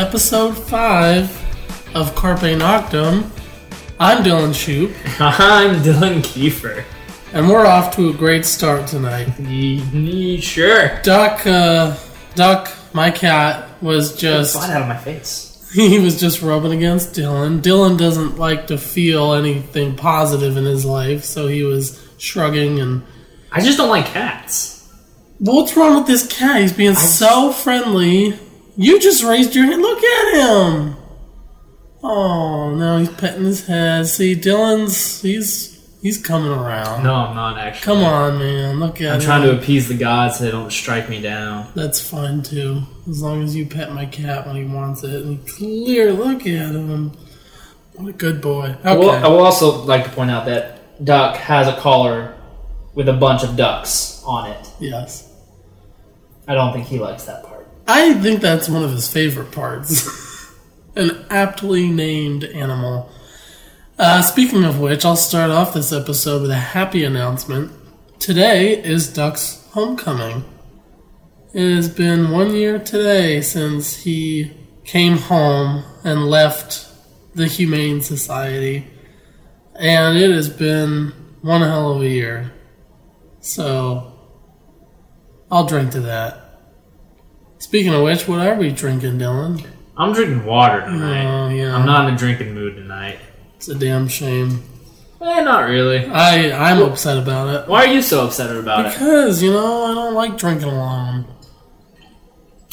episode 5 of Carpe Noctem. I'm Dylan Shoop, I'm Dylan Kiefer. and we're off to a great start tonight. Sure. Duck, uh, Duck, my cat, was just. Fly out of my face. He was just rubbing against Dylan. Dylan doesn't like to feel anything positive in his life, so he was shrugging and. I just don't like cats. What's wrong with this cat? He's being so friendly. You just raised your hand. Look at him. Oh, now he's petting his head. See, Dylan's he's he's coming around. No, I'm not actually. Come on, man. Look at him. I'm him. trying to appease the gods so they don't strike me down. That's fine too, as long as you pet my cat when he wants it. And clear, look at him. What a good boy. Okay. Well, I will also like to point out that Duck has a collar with a bunch of ducks on it. yes. I don't think he likes that part. I think that's one of his favorite parts. An aptly named animal. Uh, speaking of which, I'll start off this episode with a happy announcement. Today is Duck's homecoming. It has been one year today since he came home and left the Humane Society. And it has been one hell of a year. So, I'll drink to that. Speaking of which, what are we drinking, Dylan? I'm drinking water tonight. Oh, yeah. I'm not in a drinking mood tonight. It's a damn shame. Eh, not really. I I'm upset about it Why are you so upset about it? because you know I don't like drinking alone.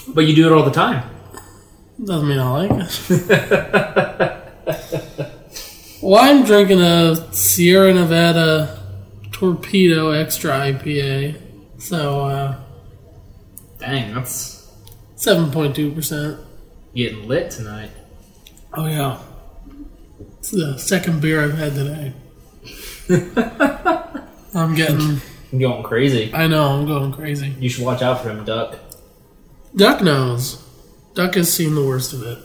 But you do it all the time. Doesn't mean I like it. well, I'm drinking a Sierra Nevada Torpedo Extra IPA, so uh, Dang, that's seven point two percent. getting lit tonight. Oh yeah, it's the second beer I've had today. I'm getting. I'm going crazy. I know I'm going crazy. You should watch out for him, Duck. Duck knows. Duck has seen the worst of it.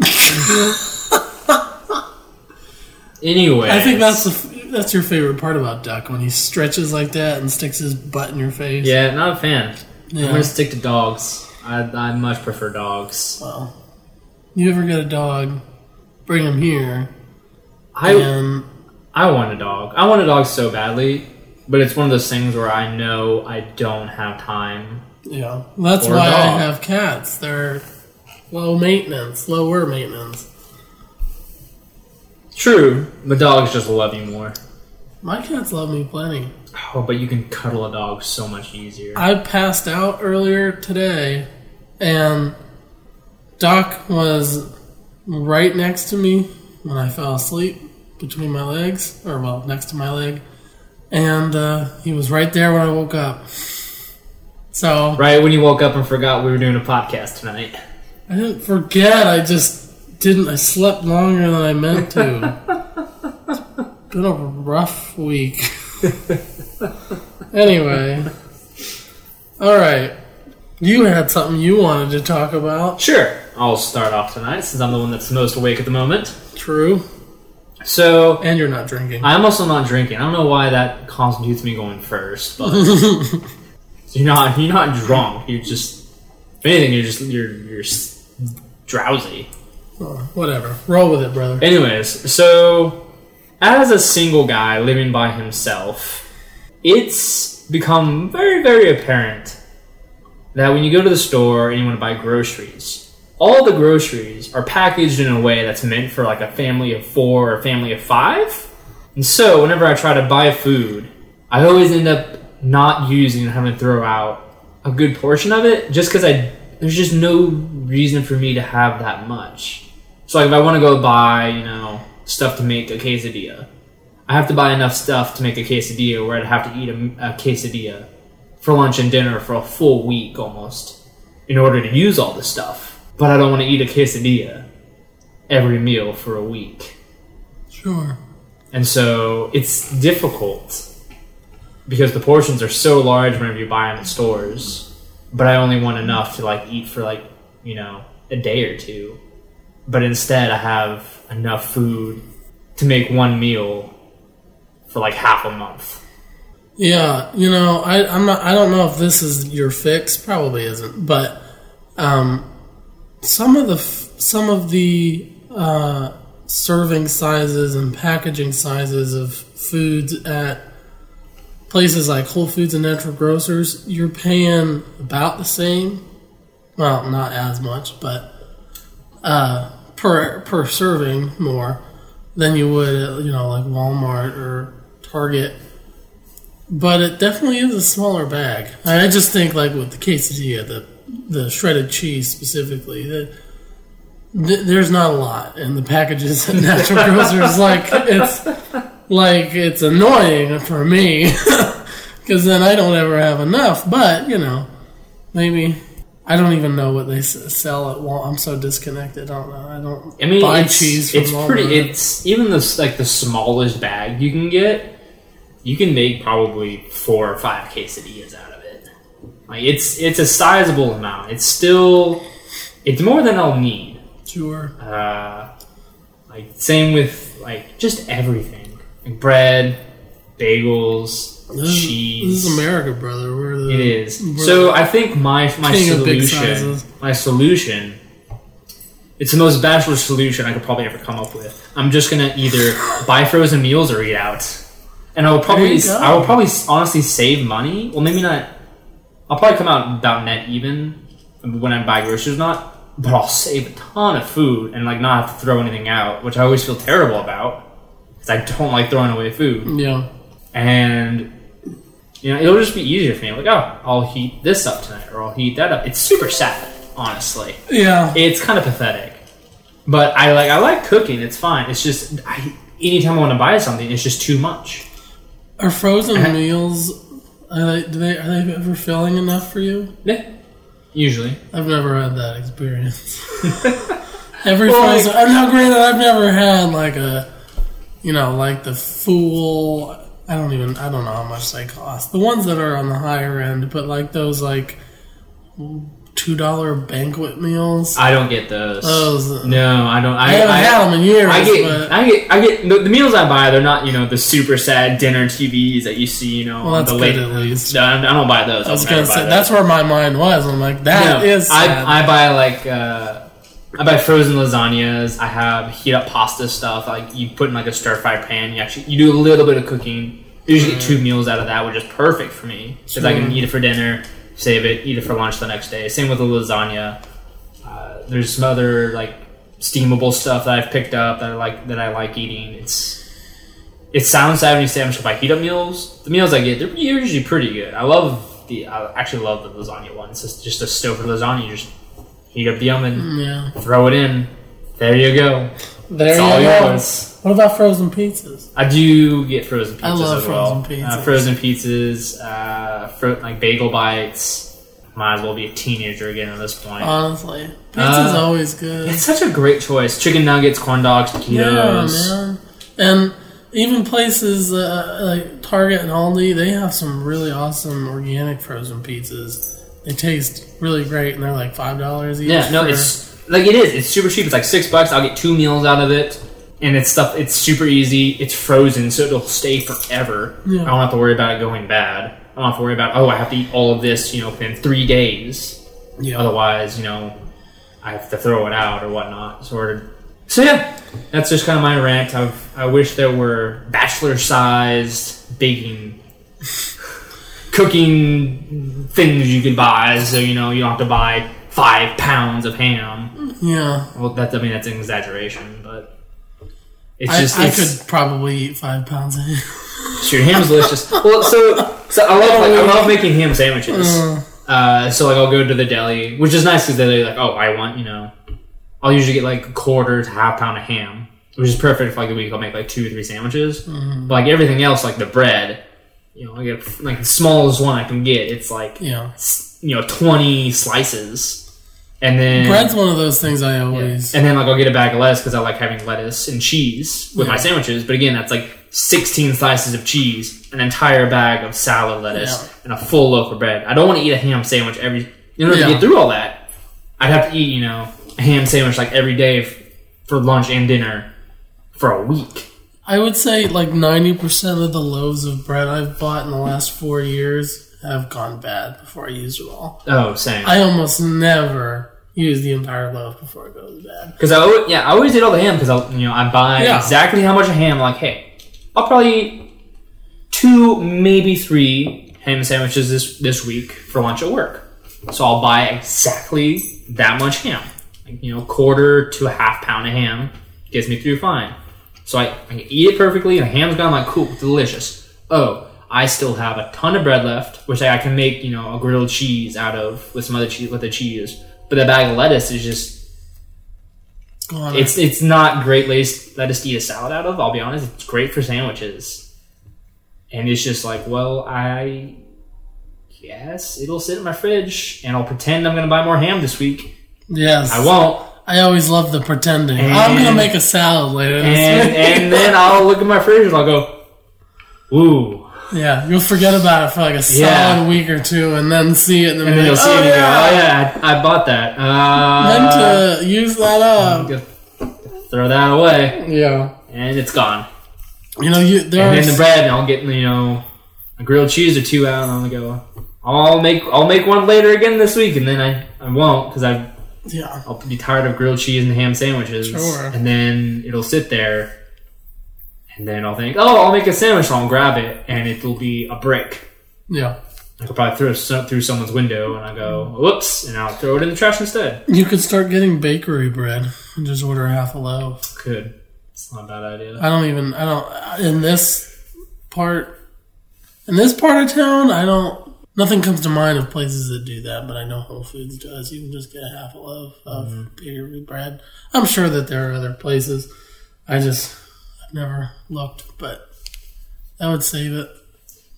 Anyway, I think that's the, that's your favorite part about Duck when he stretches like that and sticks his butt in your face. yeah, not a fan. I'm gonna stick to dogs. I, I much prefer dogs. Well, you ever get a dog, bring him here, I and I want a dog. I want a dog so badly, but it's one of those things where I know I don't have time. yeah, that's why I have cats. They're low maintenance, lower maintenance. True, but dogs just love you more. My cats love me plenty. Oh, but you can cuddle a dog so much easier. I passed out earlier today, and Doc was right next to me when I fell asleep between my legs, or well, next to my leg, and uh, he was right there when I woke up. So right when you woke up and forgot we were doing a podcast tonight. I didn't forget. I just didn't. I slept longer than I meant to. been a rough week. anyway, all right. You had something you wanted to talk about. Sure, I'll start off tonight since I'm the one that's most awake at the moment. True. So And you're not drinking. I'm also not drinking. I don't know why that constitutes me going first, but you're not you're not drunk. You're just if anything, you're just you're you're drowsy. Oh, whatever. Roll with it, brother. Anyways, so as a single guy living by himself, it's become very very apparent that when you go to the store and you want to buy groceries, all the groceries are packaged in a way that's meant for like a family of four or a family of five. And so whenever I try to buy food, I always end up not using and having to throw out a good portion of it just because I there's just no reason for me to have that much. So like if I want to go buy, you know, stuff to make a quesadilla, I have to buy enough stuff to make a quesadilla where I'd have to eat a, a quesadilla for lunch and dinner for a full week almost in order to use all the stuff. But I don't want to eat a quesadilla every meal for a week. Sure. And so it's difficult because the portions are so large whenever you buy them in stores. But I only want enough to like eat for like, you know, a day or two. But instead I have enough food to make one meal for like half a month. Yeah, you know, I, I'm not. I don't know if this is your fix. Probably isn't. But um, some of the some of the uh, serving sizes and packaging sizes of foods at places like Whole Foods and Natural Grocers, you're paying about the same. Well, not as much, but uh, per per serving more than you would at you know like Walmart or Target. But it definitely is a smaller bag. I just think like with the quesadilla, the the shredded cheese specifically, that th- there's not a lot in the packages at Natural Grocers. Like it's like it's annoying for me because then I don't ever have enough. But you know, maybe I don't even know what they sell at Walmart. I'm so disconnected. I don't know. I don't I mean, buy it's, cheese it's Walmart. pretty. It's even the like the smallest bag you can get. You can make probably four or five quesadillas out of it. Like it's it's a sizable amount. It's still it's more than I'll need. sure. Uh, like same with like just everything, like bread, bagels, This is, cheese. this is America, brother. We're the It is. So I think my my King of big solution, my solution, it's the most bachelor solution I could probably ever come up with. I'm just gonna either buy frozen meals or eat out, and I will probably. I will probably honestly save money. Well, maybe not. I'll probably come out about net even when I buy groceries, not, but I'll save a ton of food and like not have to throw anything out, which I always feel terrible about because I don't like throwing away food yeah. and you know it'll just be easier for me. Like, oh, I'll heat this up tonight, or I'll heat that up. It's super sad, honestly. Yeah. It's kind of pathetic, but I like I like cooking. It's fine. It's just I, anytime I want to buy something, it's just too much. Are frozen uh-huh. meals? Are they, do they are they ever filling enough for you? Yeah, usually. I've never had that experience. Every Well, frozen. I'm now granted, I've never had like a, you know, like the full. I don't even. I don't know how much they cost. The ones that are on the higher end, but like those like two dollar banquet meals. I don't get those. Those. No, I don't. I, I haven't I, had them in years. I get, but, I get, I get the, the meals I buy. They're not, you know, the super sad dinner TVs that you see, you know, Well, on that's the good late. at least. No, I don't buy those. I was gonna say those. that's where my mind was. I'm like, that No, is sad. I, I buy like uh, I buy frozen lasagnas. I have heat up pasta stuff. Like you put in like a stir fry pan. You actually you do a little bit of cooking. You usually get two meals out of that, which is perfect for me because I can eat it for dinner, save it, eat it for lunch the next day. Same with the lasagna. Uh, there's some other like steamable stuff that I've picked up that I like that I like eating. It's it sounds sad when you say I'm just buy heat up meals. The meals I get, they're usually pretty good. I love the I actually love the lasagna one. It's just, just a stove for lasagna. You just heat up the oven, yeah. throw it in. There you go. There It's you all go. yours. What about frozen pizzas? I do get frozen pizzas I love as well. frozen Uh, pizzas. frozen pizzas, uh, fro- like bagel bites. Might as well be a teenager again at this point. Honestly, pizza's Uh, always good. it's such a great choice. Chicken nuggets, corn dogs, Yeah, man. And even places uh, like Target and Aldi, they have some really awesome organic frozen pizzas. They taste really great, and they're like five dollars each. Yeah, no, for- it's like it is. It's super cheap. It's like six bucks. I'll get two meals out of it, and it's stuff. It's super easy. It's frozen, so it'll stay forever. Yeah. I don't have to worry about it going bad. I don't have to worry about oh, I have to eat all of this, you know, within three days. yeah. Otherwise, you know, I have to throw it out or whatnot. Sort of. So yeah, that's just kind of my rant. I've, I wish there were bachelor-sized baking, cooking things you can buy, so you know you don't have to buy five pounds of ham. yeah. Well, that I mean that's an exaggeration, but it's I, just I it's, could probably eat five pounds of ham. Sure, ham's delicious. Well, so so I love like, I love making ham sandwiches. Uh, Uh, so like I'll go to the deli, which is nice because they're like, oh, I want you know, I'll usually get like a quarter to half pound of ham, which is perfect for like a week. I'll make like two or three sandwiches. But like everything else, like the bread, you know, I get like the smallest one I can get. It's like yeah. you know twenty slices, and then Bread's one of those things I always. and then like I'll get a bag of lettuce because I like having lettuce and cheese with my sandwiches. But again, that's like 16 slices of cheese, an entire bag of salad lettuce, Yeah. and a full loaf of bread. I don't want to eat a ham sandwich every. In order Yeah. to get through all that, I'd have to eat you know a ham sandwich like every day f- for lunch and dinner for a week. I would say like ninety percent of the loaves of bread I've bought in the last four years have gone bad before I use them all. Oh, same. I almost never use the entire loaf before it goes bad. Because I always, yeah, I always eat all the ham because I you know I buy Yeah. exactly how much of ham. Like, hey, I'll probably eat two, maybe three ham sandwiches this this week for lunch at work. So I'll buy exactly that much ham. Like, you know, quarter to a half pound of ham gets me through fine. So I, I eat it perfectly, and the ham's gone. like, cool, delicious. Oh, I still have a ton of bread left, which I can make, you know, a grilled cheese out of with some other cheese with the cheese. But the bag of lettuce is just It's gone. it's it's not great lettuce, lettuce to eat a salad out of. I'll be honest. It's great for sandwiches, and it's just like, well, I guess it'll sit in my fridge, and I'll pretend I'm gonna buy more ham this week. yes, I won't, I always love the pretending. And- I'm gonna make a salad later. this and and then I'll look at my fridge and I'll go, ooh, yeah, you'll forget about it for like a solid Yeah. week or two, and then see it, and then, and be then you'll like, see oh, it go, yeah, oh yeah, I, I bought that. Uh, meant to use that up. throw that away, Yeah, and it's gone. you know, you there And then the bread, and I'll get you know a grilled cheese or two out, and I'm gonna go. I'll make I'll make one later again this week, and then I, I won't because I yeah, I'll be tired of grilled cheese and ham sandwiches, Sure. and then it'll sit there, and then I'll think, oh, I'll make a sandwich, and I'll grab it, and it'll be a brick. yeah. I could probably throw it through someone's window, and I go, whoops, and I'll throw it in the trash instead. You could start getting bakery bread and just order half a loaf. Could it's not a bad idea. I don't even. I don't in this part. In this part of town, I don't. Nothing comes to mind of places that do that, but I know Whole Foods does. You can just get a half a loaf of mm-hmm. bakery bread. I'm sure that there are other places. I just I've never looked, but that would save it.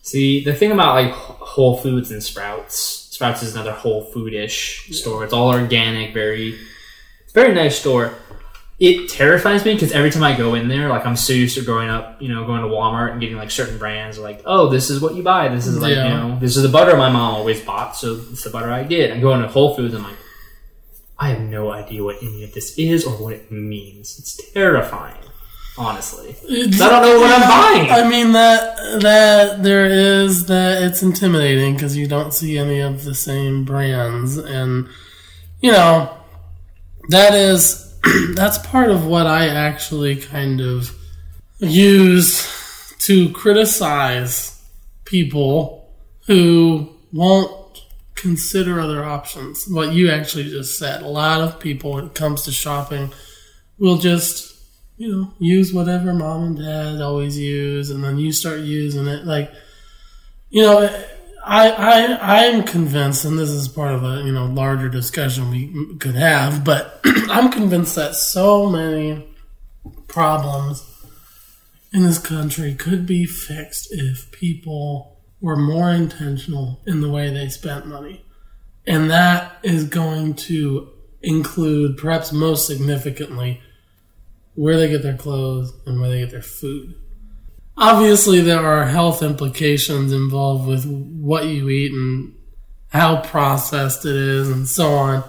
See, the thing about like Whole Foods and Sprouts, Sprouts is another Whole Food-ish store. It's all organic, very, it's very nice store. It terrifies me because every time I go in there, like I'm so used to growing up, you know, going to Walmart and getting like certain brands, like, oh, this is what you buy. This is like, Yeah. you know, this is the butter my mom always bought, so it's the butter I get. I'm going to Whole Foods, and I'm like, I have no idea what any of this is or what it means. It's terrifying, honestly. It's- I don't know what I'm buying. I mean that that there is that it's intimidating because you don't see any of the same brands, and you know that is that's part of what I actually kind of use to criticize people who won't consider other options. What you actually just said, a lot of people when it comes to shopping will just you know, use whatever mom and dad always use, and then you start using it. Like, you know, I I I am convinced, and this is part of a you know larger discussion we could have, but I'm convinced that so many problems in this country could be fixed if people were more intentional in the way they spent money, and that is going to include, perhaps most significantly, where they get their clothes and where they get their food. Obviously, there are health implications involved with what you eat and how processed it is and so on.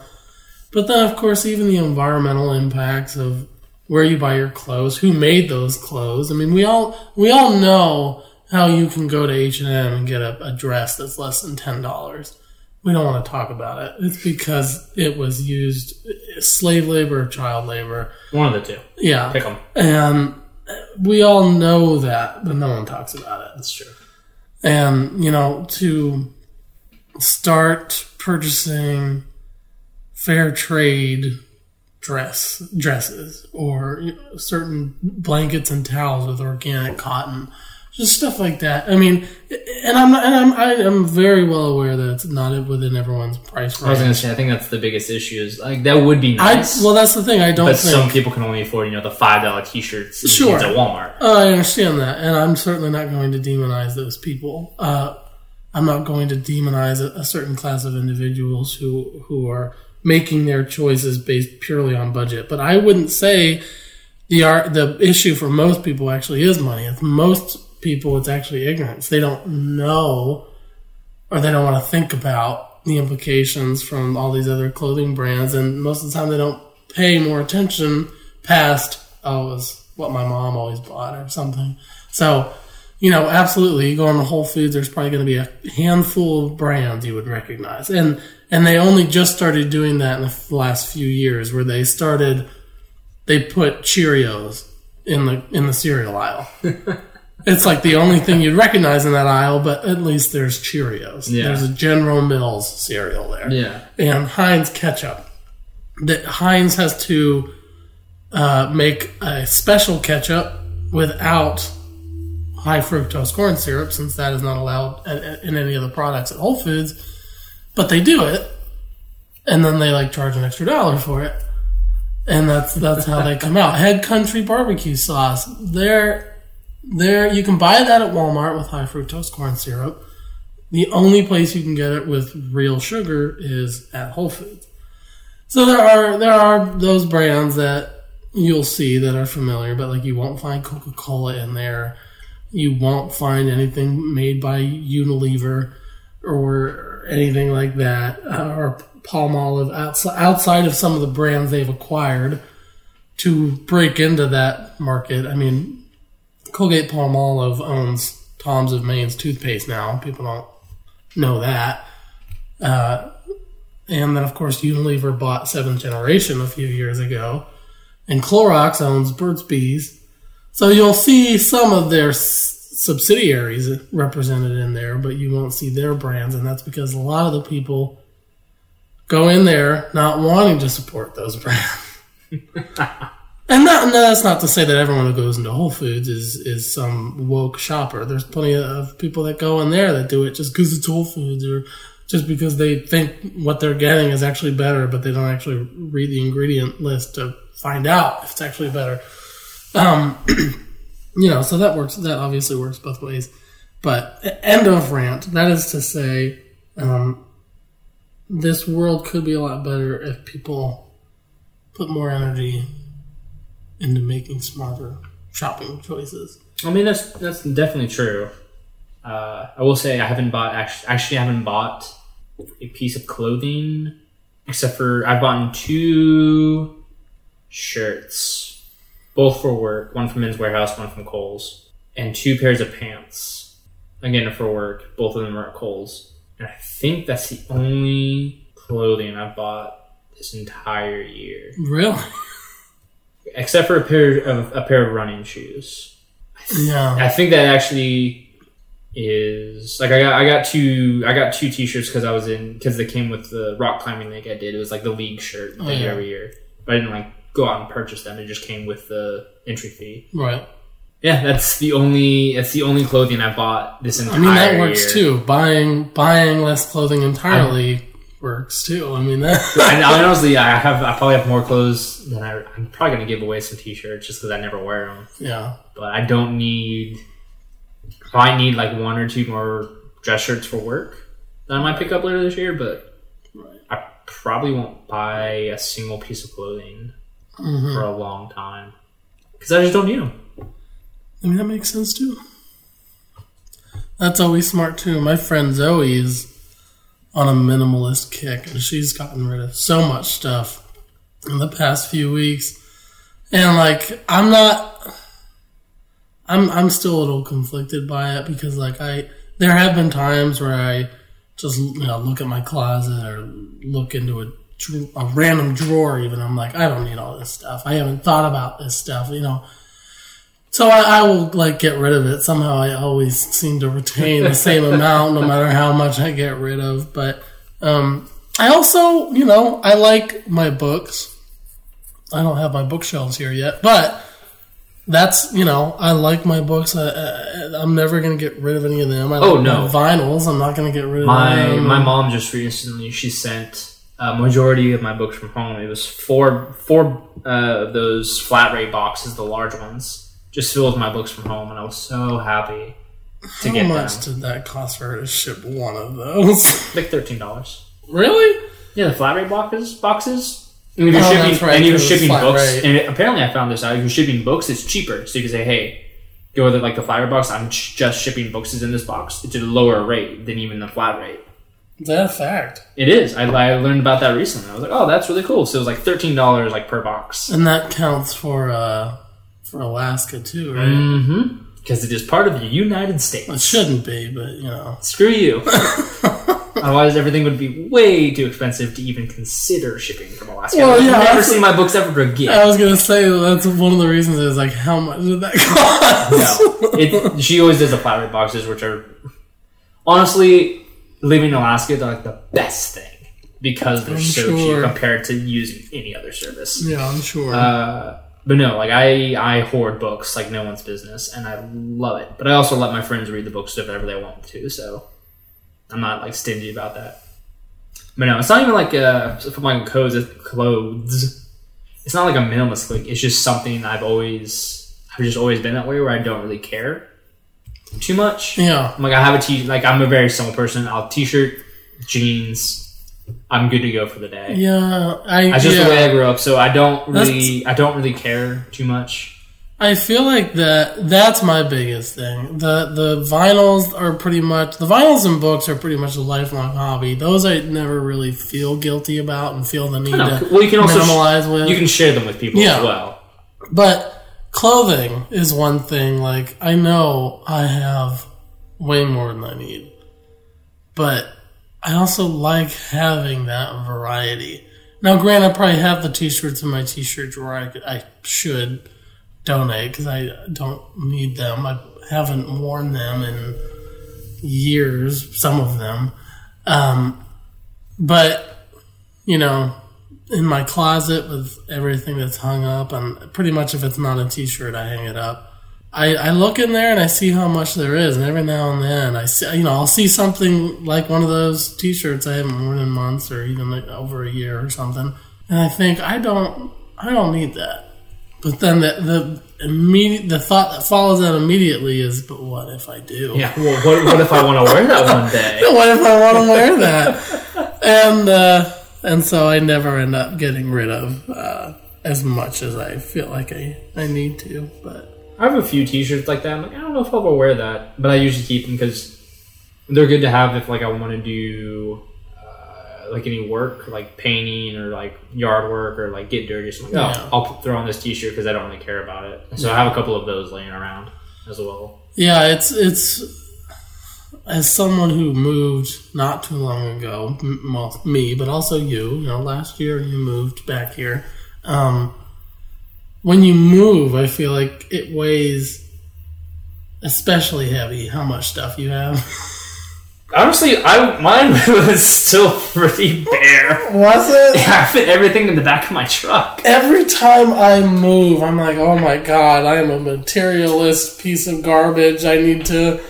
But then, of course, even the environmental impacts of where you buy your clothes, who made those clothes. I mean, we all we all know how you can go to H and M and get a, a dress that's less than ten dollars. We don't want to talk about it. It's because it was used slave labor or child labor. One of the two. Yeah, Pick them. and we all know that, but no one talks about it. That's true. And, you know, to start purchasing fair trade dress dresses or you know, certain blankets and towels with organic cotton just stuff like that i mean and i'm not, and i'm I, i'm very well aware that it's not within everyone's price range. I was gonna say, I think that's the biggest issue. Is like that would be I, nice, well that's the thing i don't but think some people can only afford, you know, the five dollar t-shirts Sure. at Walmart. Oh, I understand that, and I'm certainly not going to demonize those people. Uh, I'm not going to demonize a, a certain class of individuals who who are making their choices based purely on budget. But I wouldn't say the art the issue for most people actually is money. It's most people it's actually ignorance. They don't know or they don't want to think about the implications from all these other clothing brands and most of the time they don't pay more attention past oh it was what my mom always bought or something. So, you know, absolutely, you go on the Whole Foods, there's probably going to be a handful of brands you would recognize, and and they only just started doing that in the last few years, where they started, they put Cheerios in the in the cereal aisle. it's like the only thing you'd recognize in that aisle, but at least there's Cheerios. Yeah. There's a General Mills cereal there Yeah. and Heinz ketchup. That Heinz has to uh, make a special ketchup without high fructose corn syrup, since that is not allowed in, in any of the products at Whole Foods. But they do it, and then they like charge an extra dollar for it, and that's that's how they come out. Head Country barbecue sauce. There, there you can buy that at Walmart with high fructose corn syrup. The only place you can get it with real sugar is at Whole Foods. So there are there are those brands that you'll see that are familiar, but like you won't find Coca Cola in there. You won't find anything made by Unilever or anything like that, uh, or Palmolive outside outside of some of the brands they've acquired to break into that market. I mean, Colgate Palm owns Tom's of Maine's toothpaste now. People don't know that. Uh, and then, of course, Unilever bought Seventh Generation a few years ago. And Clorox owns Burt's Bees. So you'll see some of their s- subsidiaries represented in there, but you won't see their brands. And that's because a lot of the people go in there not wanting to support those brands. And not, no, that's not to say that everyone who goes into Whole Foods is, is some woke shopper. There's plenty of people that go in there that do it just because it's Whole Foods or just because they think what they're getting is actually better, but they don't actually read the ingredient list to find out if it's actually better. Um, you know, so that works. That obviously works both ways. But end of rant. That is to say, um, this world could be a lot better if people put more energy into making smarter shopping choices. I mean, that's that's definitely true. Uh, I will say I haven't bought actually, actually I haven't bought a piece of clothing except for I've bought two shirts, both for work. One from Men's Wearhouse, one from Kohl's, and two pairs of pants. Again for work. Both of them are at Kohl's, and I think that's the only clothing I've bought this entire year, Really? Except for a pair of a pair of running shoes. Yeah. I think that actually is like I got I got two I got two T-shirts because I was in because they came with the rock climbing league I did. It was like the league shirt Oh, yeah. every year, but I didn't like go out and purchase them. It just came with the entry fee. Right. Yeah, that's the only that's the only clothing I bought this entire. I mean that works year. too. Buying buying less clothing entirely works too. I mean that. I, honestly I have I probably have more clothes than I. I'm probably gonna give away some T-shirts just because I never wear them. yeah. but I don't need. I need like one or two more dress shirts for work that I might pick up later this year, but I probably won't buy a single piece of clothing Mm-hmm. for a long time because I just don't need them. I mean that makes sense too. That's always smart too. My friend Zoe is on a minimalist kick, and she's gotten rid of so much stuff in the past few weeks. And like, I'm not. I'm I'm still a little conflicted by it because like I there have been times where I just you know look at my closet or look into a a random drawer even I'm like I don't need all this stuff I haven't thought about this stuff you know so I, I will like get rid of it somehow I always seem to retain the same amount no matter how much I get rid of but um, I also you know I like my books I don't have my bookshelves here yet but that's you know I like my books. I, I, I'm never gonna get rid of any of them. I Oh, like no. vinyls. I'm not gonna get rid of My them. my mom just recently she sent a majority of my books from home. It was four four uh, of those flat rate boxes, the large ones, just filled with my books from home, and I was so happy to How get much them. did that cost for her to ship one of those? Like thirteen dollars. really? Yeah, the flat rate boxes boxes. And if you're Oh, shipping, right, and you're 'cause it's shipping flat books, rate. and it, apparently I found this out. If you're shipping books, it's cheaper. So you can say, "Hey, go with it like the flat rate box. I'm ch- just shipping books in this box. It's at a lower rate than even the flat rate." Is that a fact? It is. I, I learned about that recently. I was like, "Oh, that's really cool." So it was like thirteen dollars like per box. And that counts for uh for Alaska too, right? Mm-hmm. Because it is part of the United States. It shouldn't be, but you know. Screw you. Otherwise, everything would be way too expensive to even consider shipping from Alaska. Well, I've yeah, never seen my books ever again. I was gonna say that's one of the reasons is like how much did that cost? no, it, she always does the flat rate boxes, which are honestly living in Alaska. They're like the best thing because they're I'm so sure. cheap compared to using any other service. yeah, I'm sure. Uh, but no, like I, I hoard books like no one's business, and I love it. But I also let my friends read the books whenever they want to, so I'm not like stingy about that. But no, it's not even like uh, for my clothes. Clothes. It's not like a minimalist click. It's just something I've always, I've just always been that way where I don't really care too much. yeah, I'm like I have a t like I'm a very simple person. I'll t-shirt, jeans. I'm good to go for the day. yeah. I That's just yeah. the way I grew up, so I don't really, I don't really care too much. I feel like that that's my biggest thing. The the vinyls are pretty much the vinyls and books are pretty much a lifelong hobby. Those I never really feel guilty about and feel the need to well, you can also minimalize with. you can share them with people Yeah. as well. But clothing is one thing. Like I know I have way more than I need, but I also like having that variety. Now, granted, I probably have the t-shirts in my t-shirt drawer. I, I should donate because I don't need them. I haven't worn them in years. Some of them, um, but you know, in my closet with everything that's hung up, and pretty much if it's not a t-shirt, I hang it up. I, I look in there and I see how much there is, and every now and then I see, you know, I'll see something like one of those t-shirts I haven't worn in months or even like over a year or something, and I think I don't, I don't need that. But then the the immediate the thought that follows that immediately is, but what if I do? Yeah. Well, what, what if I want to wear that one day? what if I want to wear that? and uh, and so I never end up getting rid of uh, as much as I feel like I, I need to. But I have a few T-shirts like that. I'm like, I don't know if I'll ever wear that, but I usually keep them because they're good to have if like I want to do uh, like any work, like painting or like yard work or like get dirty. So Yeah. I'll throw on this T-shirt because I don't really care about it. So I have a couple of those laying around as well. yeah, it's it's as someone who moved not too long ago, well, me, but also you. You know, last year you moved back here. Um, when you move, I feel like it weighs especially heavy how much stuff you have. Honestly, I mine was still pretty bare. Was it? I fit everything in the back of my truck. every time I move, I'm like, oh my god, I am a materialist piece of garbage. I need to,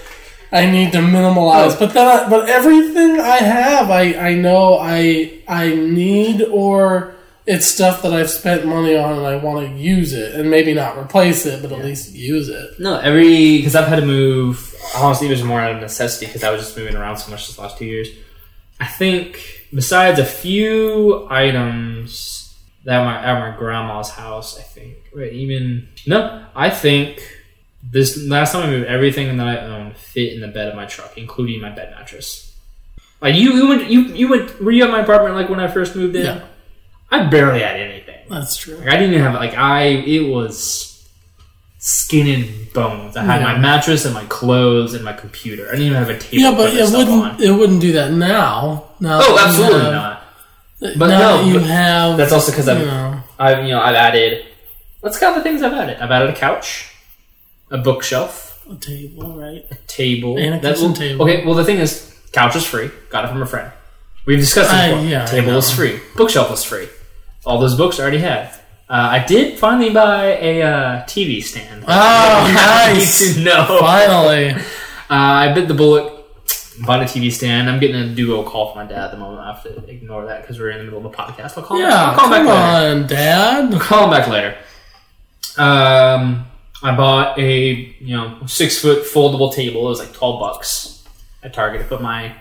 I need to minimalize. But then, I, but everything I have, I I know I I need or it's stuff that I've spent money on and I want to use it and maybe not replace it, but at least use it. No, every because I've had to move. Honestly, it was more out of necessity because I was just moving around so much this last two years. I think besides a few items that were at my grandma's house, I think right even no, I think this last time I moved, everything that I owned fit in the bed of my truck, including my bed mattress. Like you, you went, you you went. Were you at my apartment like when I first moved in? Yeah. I barely had anything. That's true. Like I didn't even have like I it was skin and bones. I had Yeah. my mattress and my clothes and my computer. I didn't even have a table. Yeah, but it wouldn't. on. It wouldn't do that now. Now Oh, that absolutely have- not. But now no, you but have. That's also because I've know, I've you know I've added. Let's count the things I've added. I've added a couch, a bookshelf, a table, right? A table, And a kitchen will- table. Okay, well the thing is, couch is free. Got it from a friend. We've discussed this I- before. yeah, table is free. Bookshelf was free. All those books I already had. Uh, I did finally buy a uh, TV stand. Oh, nice. know. Finally. Uh, I bit the bullet, bought a TV stand. I'm getting a duo call from my dad at the moment. I have to ignore that because we're in the middle of a podcast. I'll call him, Yeah, I'll call come back later. on, Dad. I'll call him back later. Um, I bought a you know six foot foldable table. It was like twelve bucks at Target to put my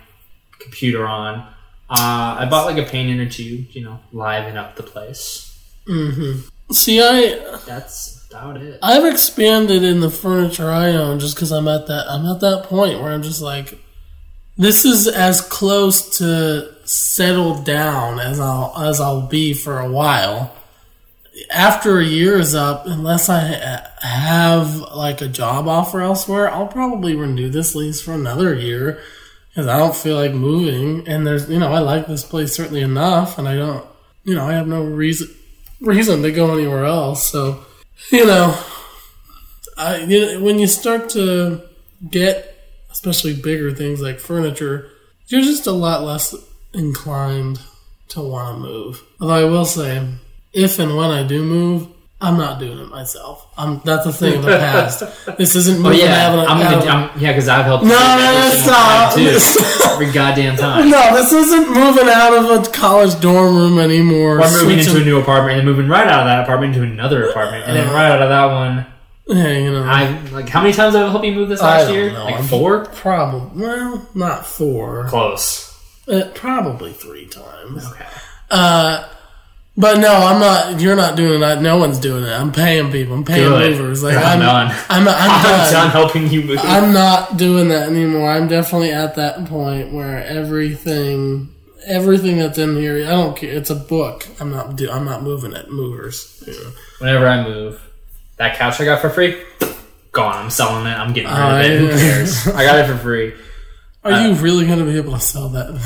computer on. Uh, I bought like a painting or two, you know, liven up the place. See, I That's about it. I've expanded in the furniture I own just because I'm at that I'm at that point where I'm just like, this is as close to settled down as I'll as I'll be for a while, after a year is up, unless I have like a job offer elsewhere, I'll probably renew this lease for another year because I don't feel like moving. And there's, you know, I like this place certainly enough, and I don't, you know, I have no reason reason to go anywhere else. So, you know, I you know, when you start to get especially bigger things like furniture, you're just a lot less inclined to want to move. Although I will say, if and when I do move, I'm not doing it myself. I'm that's a thing of the past. This isn't Oh moving yeah, out of, I'm, out of- gonna, I'm yeah, because I've helped. No, no, no, stop. too. Every goddamn time. No, this isn't moving out of a college dorm room anymore. Or moving into a new apartment and then moving right out of that apartment into another apartment, and then right out of that one, yeah, you know, I like how many times have I helped you move this last year? know. Like four. probably well, not four, Close. uh, probably three times. Okay. Uh, but no, I'm not. You're not doing it. No one's doing it. I'm paying people. I'm paying Good. movers. Like I'm I'm, done. I'm, I'm, I'm done. done helping you move. I'm not doing that anymore. I'm definitely at that point where everything, everything that's in here, I don't care. It's a book. I'm not. Do, I'm not moving it. Movers. You know. Whenever I move, that couch I got for free, gone. I'm selling it. I'm getting rid of it. Who cares? I got it for free. Are Uh, you really going to be able to sell that?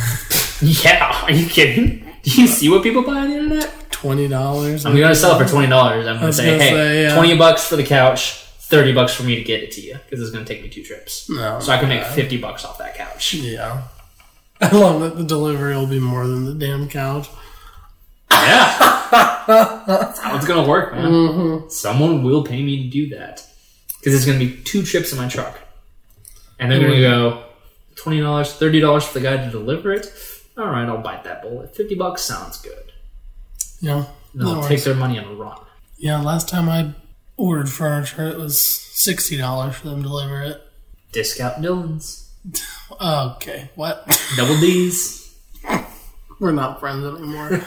Yeah. Are you kidding? Do you see what people buy on the internet? Twenty dollars. I'm gonna sell it for twenty dollars. I'm gonna say, gonna hey, say, yeah. twenty bucks for the couch, thirty bucks for me to get it to you because it's gonna take me two trips. No, So I can make fifty bucks off that couch. Yeah. I love that the delivery will be more than the damn couch. Yeah, that's how it's gonna work, man. Mm-hmm. Someone will pay me to do that because it's gonna be two trips in my truck, and they're gonna go twenty dollars, thirty dollars for the guy to deliver it. All right, I'll bite that bullet. Fifty bucks sounds good. Yeah. And I'll No take their money and run. Yeah, last time I ordered furniture, it was sixty dollars for them to deliver it. Discount Dylan's, Okay, what? double D's. We're not friends anymore.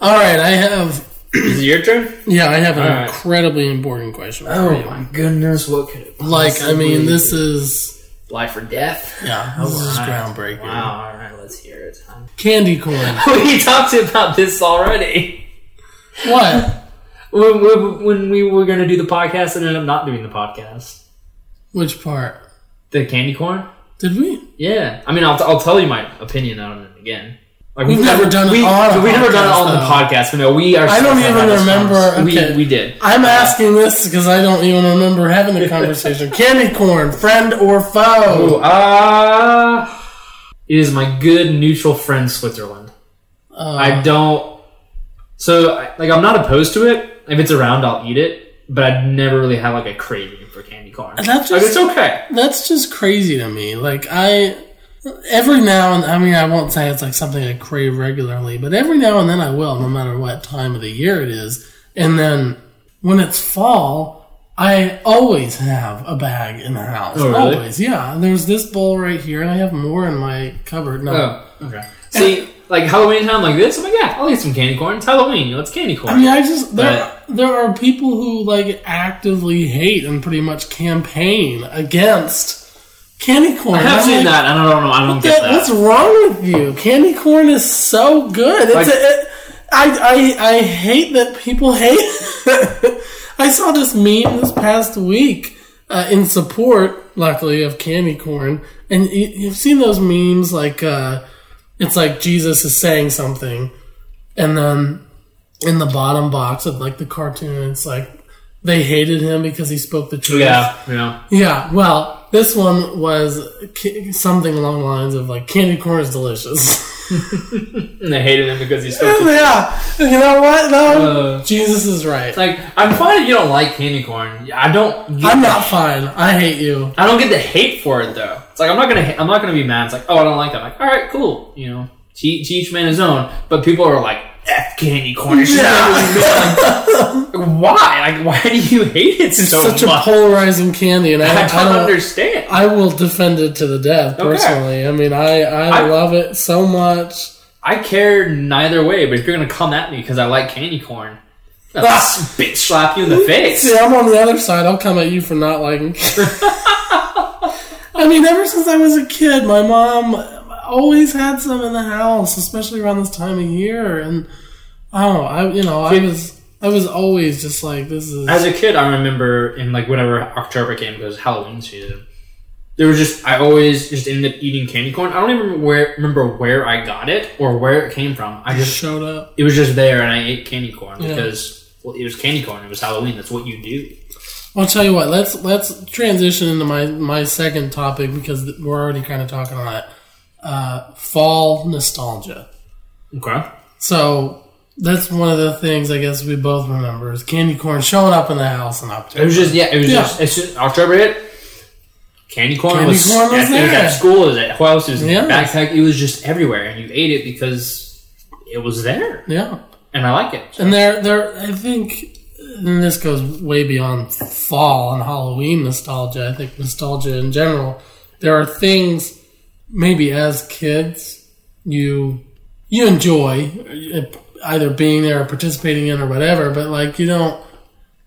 All right, I have. Is it your turn? Yeah, I have an right. incredibly important question for Oh you. my goodness, what could it Like, I mean, this is life or death. yeah, oh, this is Alright. groundbreaking. Wow, Candy corn. we talked about this already. what? When, when, when we were going to do the podcast and ended up not doing the podcast. Which part? The candy corn? Did we? Yeah. I mean, I'll, I'll tell you my opinion on it again. Like, We've never done it we, on We've never done it on the podcast, but no, we are. I don't even remember- We, okay. we did. I'm asking this because I don't even remember having the conversation. Candy corn, friend or foe? Ah. It is my good neutral friend Switzerland. Uh, I don't. So, like, I'm not opposed to it. If it's around, I'll eat it. But I'd never really have like a craving for candy corn. That's like, just- it's okay. That's just crazy to me. Like I, every now and I mean I won't say it's like something I crave regularly, but every now and then I will, no matter what time of the year it is. And then when it's fall, I always have a bag in the house. Oh, really? Always, yeah. There's this bowl right here, and I have more in my cupboard. No, Oh, okay. See, like Halloween time like this, I'm like, yeah, I'll eat some candy corn. It's Halloween. It's candy corn. I mean, I just there there are people who like actively hate and pretty much campaign against candy corn. I have I'm seen like, that, and I don't know. I don't get That- that. What's wrong with you? Candy corn is so good. It's Like- a, it, I, I I hate that people hate. I saw this meme this past week uh, in support, luckily, of candy corn, and you, you've seen those memes like uh, it's like Jesus is saying something, and then in the bottom box of like the cartoon, it's like they hated him because he spoke the truth. yeah, yeah. Yeah, well, this one was something along the lines of like candy corn is delicious. And they hated him because he spoke. to yeah, you know what though? Uh, Jesus is right. like, I'm fine if you don't like candy corn. I don't. I'm not fine. I hate you. I don't get the hate for it though. It's like I'm not gonna. ha- I'm not gonna be mad. It's like, oh, I don't like that. I'm like, all right, cool. You know, to, each- to each man his own. But people are like, f candy corn. It should never be made. Like, why? Like, why do you hate it It's so such a polarizing candy, and I, I I don't don't. understand. I will defend it to the death Okay. personally. I mean, I I, I- love it so much. I care neither way, but if you're gonna come at me because I like candy corn, I'll Ah. bitch slap you in the face. See, I'm on the other side. I'll come at you for not liking. I mean, ever since I was a kid, my mom always had some in the house, especially around this time of year. And oh, I you know, I was I was always just like, this is. As a kid, I remember in like whenever October came because Halloween season, there was just I always just ended up eating candy corn. I don't even where, remember where I got it or where it came from. I just showed up. it was just there and I ate candy corn Yeah. because well, it was candy corn. It was Halloween. That's what you do. I'll tell you what. Let's let's transition into my my second topic because we're already kind of talking on it. Uh, fall nostalgia. Okay. So that's one of the things I guess we both remember is candy corn showing up in the house in October. It was just yeah. It was Yeah. just as soon, October hit. Candy corn Candy was, corn was at, it was there. at school. It was at house. It was in your Yes. backpack. It was just everywhere, and you ate it because it was there, yeah. and I like it. And there, there, I think, and this goes way beyond fall and Halloween nostalgia. I think nostalgia in general. There are things, maybe as kids, you you enjoy uh, either being there or participating in or whatever, but like you don't,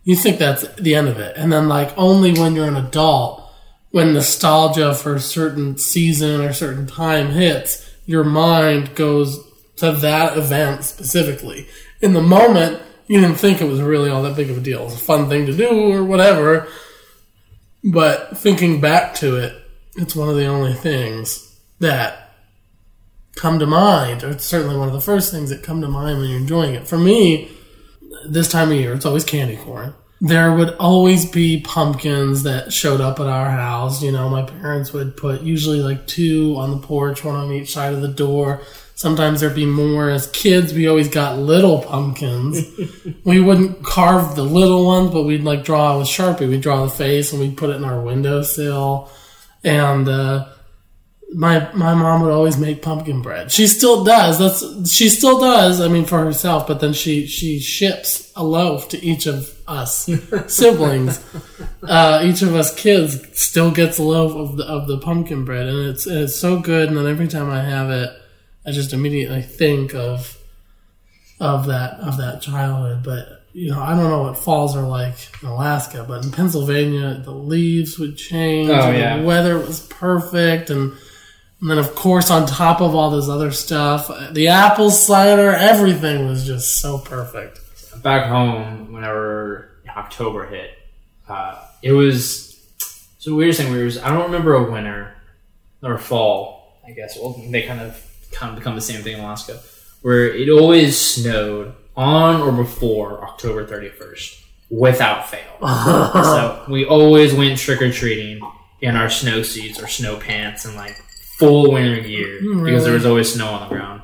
you think that's the end of it, and then like only when you're an adult, when nostalgia for a certain season or certain time hits, your mind goes to that event specifically. In the moment, you didn't think it was really all that big of a deal. It was a fun thing to do or whatever. But thinking back to it, it's one of the only things that come to mind, or it's certainly one of the first things that come to mind when you're enjoying it. For me, this time of year, it's always candy corn. There would always be pumpkins that showed up at our house. You know, my parents would put usually like two on the porch, one on each side of the door. Sometimes there'd be more. As kids, we always got little pumpkins. we wouldn't carve the little ones, but we'd like draw with Sharpie. We'd draw the face and we'd put it in our windowsill. And, uh, my my mom would always make pumpkin bread. She still does. That's she still does. I mean, for herself, but then she she ships a loaf to each of us siblings. Uh, each of us kids still gets a loaf of the of the pumpkin bread, and it's and it's so good. And then every time I have it, I just immediately think of of that of that childhood. But you know, I don't know what falls are like in Alaska, but in Pennsylvania, the leaves would change. Oh, and yeah. the weather was perfect, and and then, of course, on top of all this other stuff, the apple cider, everything was just so perfect. back home whenever October hit, uh, it was so the weirdest thing We was I don't remember a winter or fall. I guess well they kind of kind of become the same thing in Alaska, where it always snowed on or before October thirty first without fail. so we always went trick or treating in our snow suits or snow pants and like full winter gear because there was always snow on the ground.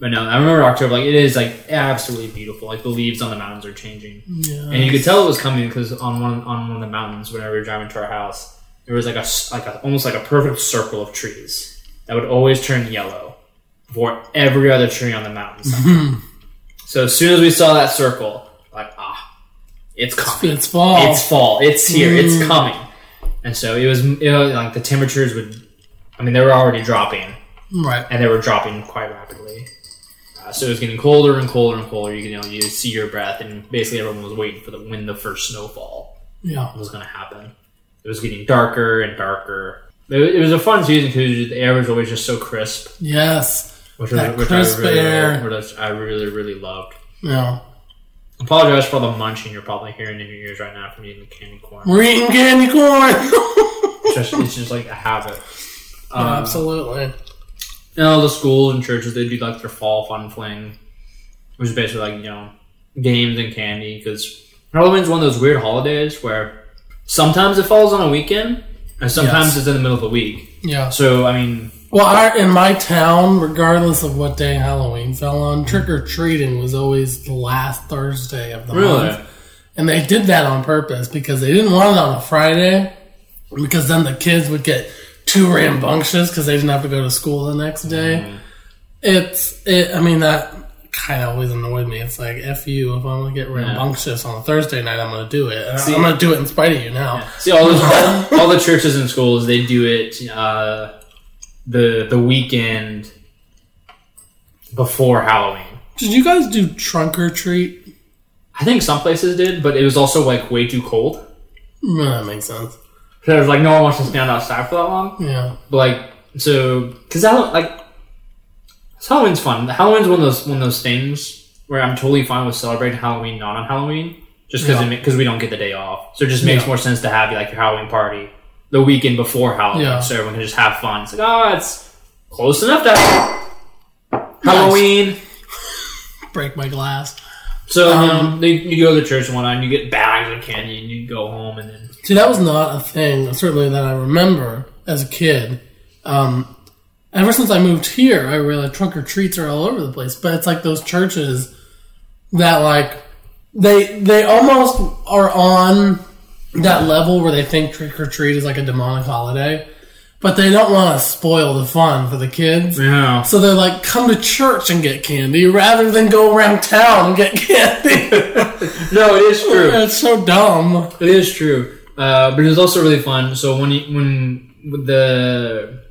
But no, I remember October. Like it is like absolutely beautiful. Like the leaves on the mountains are changing, Yeah. and you could tell it was coming because on one on one of the mountains, whenever we were driving to our house, there was like a like a, almost like a perfect circle of trees that would always turn yellow before every other tree on the mountain. so as soon as we saw that circle, like ah, it's coming. It's fall. It's fall. It's here. It's Mm. coming. And so it was. You know, like the temperatures would. I mean, they were already dropping right. and they were dropping quite rapidly. Uh, so it was getting colder and colder and colder. You, could, you know, you see your breath, and basically everyone was waiting for the when the first snowfall Yeah. was going to happen. It was getting darker and darker. It, it was a fun season because the air was always just so crisp, Yes. which, was, That which crisp I really, air. which I really, really loved. Yeah. Apologize for the munching you're probably hearing in your ears right now from eating the candy corn. We're eating candy corn. It's just, it's just like a habit. Um, Absolutely. And all the schools and churches, they do like their fall fun fling, which is basically like, you know, games and candy. Because Halloween's one of those weird holidays where sometimes it falls on a weekend and sometimes Yes. it's in the middle of the week. Yeah. So, I mean, Well, our, in my town, regardless of what day Halloween fell on, trick or treating was always the last Thursday of the really? month. And they did that on purpose because they didn't want it on a Friday because then the kids would get too rambunctious because they didn't have to go to school the next day. Mm-hmm. It's, it, I mean, that kind of always annoyed me. It's like, F you, if I'm going to get rambunctious on a Thursday night, I'm going to do it. See- I'm going to do it in spite of you now. See, all, those, all, all the churches and schools, they do it uh, the the weekend before Halloween. Did you guys do trunk or treat? I think some places did, but it was also like way too cold. Mm, that makes sense. Was like no one wants to stand outside for that long. Yeah. But like so, because like so Halloween's fun. Halloween's one of those one of those things where I'm totally fine with celebrating Halloween not on Halloween, just because Yeah. because we don't get the day off. So it just makes Yeah. more sense to have like your Halloween party the weekend before Halloween, Yeah. so everyone can just have fun. It's like oh, it's close enough to Halloween. Break my glass. So Um, you, you go to the church one whatnot, and you get bags of candy, and you go home, and then See, that was not a thing, certainly that I remember as a kid. Um, ever since I moved here, I realized trunk or treats are all over the place. But it's like those churches that, like, they they almost are on that level where they think trick or treat is like a demonic holiday, but they don't want to spoil the fun for the kids. yeah, So they're like, come to church and get candy rather than go around town and get candy. no, it is true. it's so dumb. It is true, uh, but it was also really fun. So when you, when the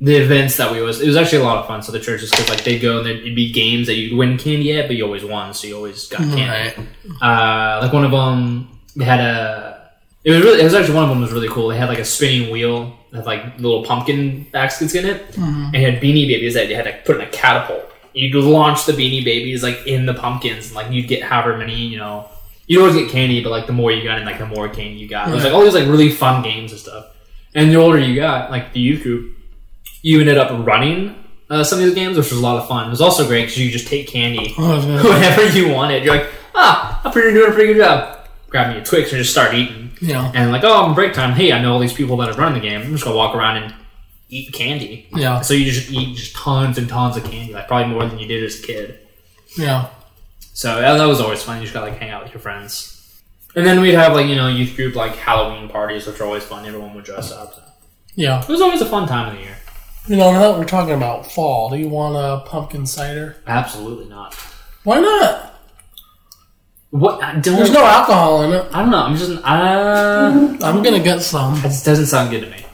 the events that we was, it was actually a lot of fun. So the churches, because like they'd go and there'd be games that you'd win candy at, but you always won, so you always got candy. Right. Uh, like one of them, they had a. It was really. It was actually one of them was really cool. They had like a spinning wheel with like little pumpkin baskets in it, and it had beanie babies that you had to put in a catapult. You'd launch the beanie babies like in the pumpkins, and like you'd get however many you know. You'd always get candy, but like the more you got in, like the more candy you got. It was like all these like really fun games and stuff. And the older you got, like the youth group, you ended up running uh, some of these games, which was a lot of fun. It was also great because you just take candy whenever you wanted. You're like, ah, I'm pretty doing a pretty good job. Grab me a Twix and just start eating. Yeah. And like, oh, I'm break time. Hey, I know all these people that have run the game. I'm just gonna walk around and eat candy. Yeah. So you just eat just tons and tons of candy, like probably more than you did as a kid. Yeah. So that, that was always fun. You just got like hang out with your friends. And then we'd have like you know youth group like Halloween parties, which are always fun. Everyone would dress up. So. Yeah. It was always a fun time of the year. You know, now that we're talking about fall, do you want a pumpkin cider? Absolutely not. Why not? What? I don't. There's no alcohol in it. I don't know. I'm just. Uh, I'm gonna get some. it just doesn't sound good to me.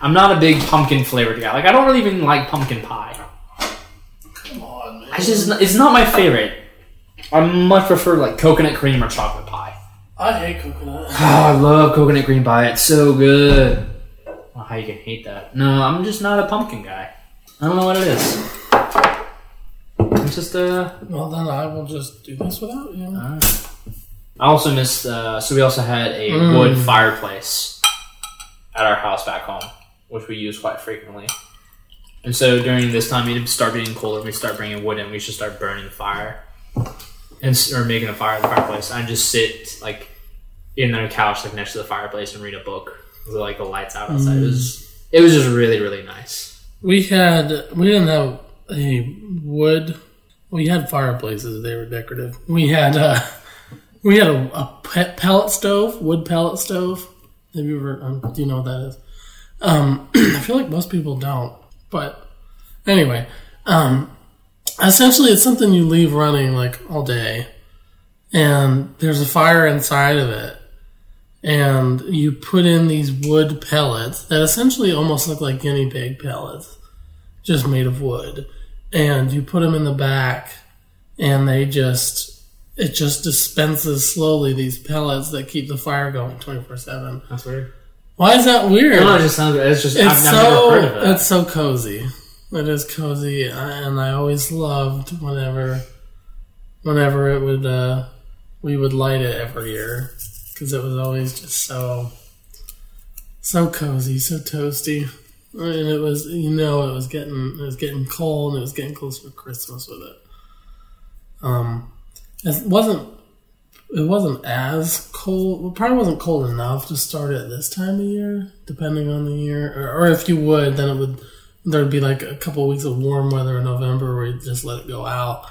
I'm not a big pumpkin flavored guy. Like I don't really even like pumpkin pie. Come on, man. I just it's not my favorite. I much prefer like coconut cream or chocolate pie. I hate coconut. Oh, I love coconut cream pie. It's so good. I don't know how you can hate that? No, I'm just not a pumpkin guy. I don't know what it is. It's just uh. Well, then I will just do this without you. I also missed. Uh, so we also had a Mm. wood fireplace at our house back home, which we use quite frequently. And so during this time, it would start getting colder. We start bringing wood in. We should start burning the fire, and or making a fire in the fireplace. I just sit like in the couch, like next to the fireplace, and read a book with like the lights out outside. It was it was just really really nice. We had we didn't have a wood. We had fireplaces. They were decorative. We had uh, we had a, a pellet stove, wood pellet stove. Have you ever? Um, do you know what that is? Um, I feel like most people don't. But anyway, um, essentially, it's something you leave running like all day, and there's a fire inside of it, and you put in these wood pellets that essentially almost look like guinea pig pellets, just made of wood, and you put them in the back, and they just it just dispenses slowly these pellets that keep the fire going twenty four seven. That's weird. Why is that weird? No, it just sounds. It's just It's I've, so never heard of it. it's so cozy. It is cozy, and I always loved whenever, whenever it would, uh, we would light it every year because it was always just so, so cozy, so toasty, and it was you know it was getting it was getting cold and it was getting close to Christmas with it. Um, it wasn't it wasn't as cold. It probably wasn't cold enough to start it this time of year, depending on the year. Or, or if you would, then it would there'd be like a couple of weeks of warm weather in November where you just let it go out.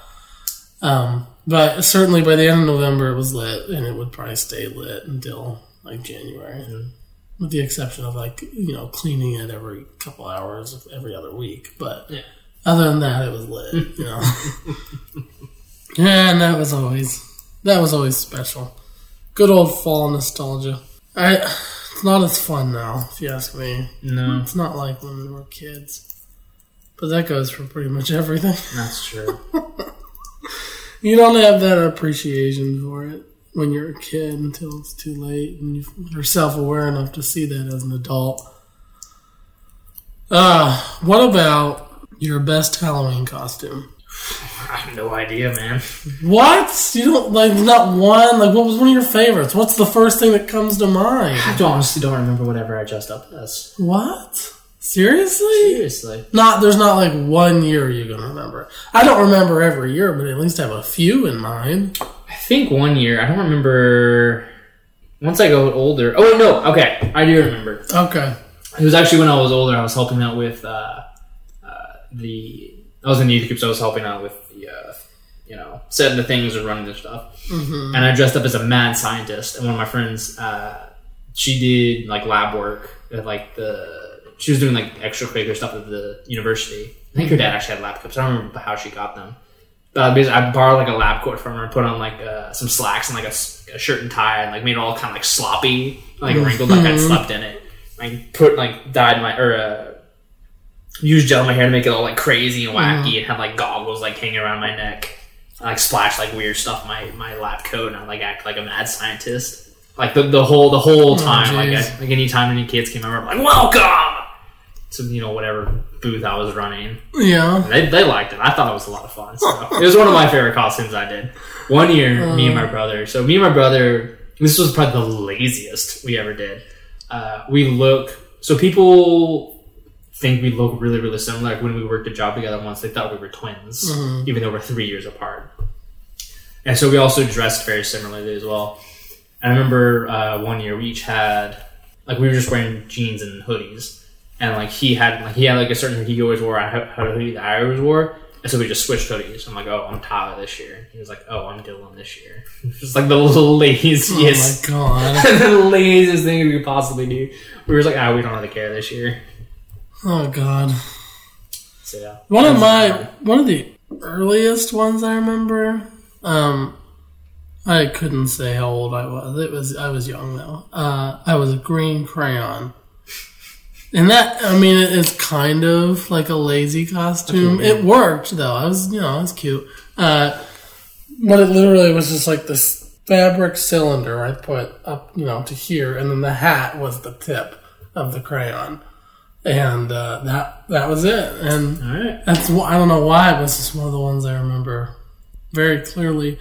Um, but certainly by the end of November, it was lit, and it would probably stay lit until like January, with the exception of like you know cleaning it every couple hours, of every other week. But Yeah. other than that, it was lit. You know. yeah, and that was always that was always special. Good old fall nostalgia. I, it's not as fun now, if you ask me. no, It's not like when we were kids. But that goes for pretty much everything. that's true. You don't have that appreciation for it when you're a kid until it's too late and you- you're self aware enough to see that as an adult. Uh, what about your best Halloween costume? I have no idea, man. What? You don't like not one? Like what was one of your favorites? What's the first thing that comes to mind? I don't, honestly don't remember whatever I dressed up as. What? Seriously? Seriously. Not there's not like one year you can remember. I don't remember every year, but at least I have a few in mind. I think one year, I don't remember. Once I go older. Oh, no. Okay. I do remember. Okay. It was actually when I was older, I was helping out with uh, uh, the. I was in youth group, so I was helping out with the, uh, you know, setting the things and running the stuff. Mm-hmm. And I dressed up as a mad scientist. And one of my friends, uh, she did like lab work at like the. She was doing like extracurricular stuff at the university. I think her dad actually had lab coats. I don't remember how she got them. But basically, I borrowed like a lab coat from her, and put on like uh, some slacks and like a shirt and tie, and like made it all kind of like sloppy, like wrinkled, like I'd slept in it. Like put like dyed my or uh, used gel in my hair to make it all like crazy and wacky, and have like goggles like hanging around my neck. I, like splash like weird stuff in my my lab coat, and I like act like a mad scientist. Like the, the whole the whole time, like. I, like anytime any kids came over, I'm like welcome to you know whatever booth I was running. Yeah. They, they liked it. I thought it was a lot of fun. So it was one of my favorite costumes I did. One year, me and my brother. So me and my brother. This was probably the laziest we ever did. Uh, we look. So people think we look really, really similar. Like when we worked a job together once, they thought we were twins, even though we're three years apart. And so we also dressed very similarly as well. And I remember uh, one year we each had like we were just wearing jeans and hoodies, and like he had like he had like a certain hoodie he always wore. I had a hoodie that I always wore, and so we just switched hoodies. I'm like, oh, I'm Tyler this year. He was like, oh, I'm Dylan this year. It's like the laziest, Oh my god. the laziest thing we could possibly do. We were just like, ah, we don't really care this year. Oh god. So yeah, One of my one of the earliest ones I remember. Um, I couldn't say how old I was. It was I was young though. Uh, I was a green crayon, and that I mean it is kind of like a lazy costume. It worked though. I was you know it was cute. Uh, but it literally was just like this fabric cylinder I put up you know to here, and then the hat was the tip of the crayon, and uh, that that was it. And all right. that's I don't know why, but it's just one of the ones I remember very clearly.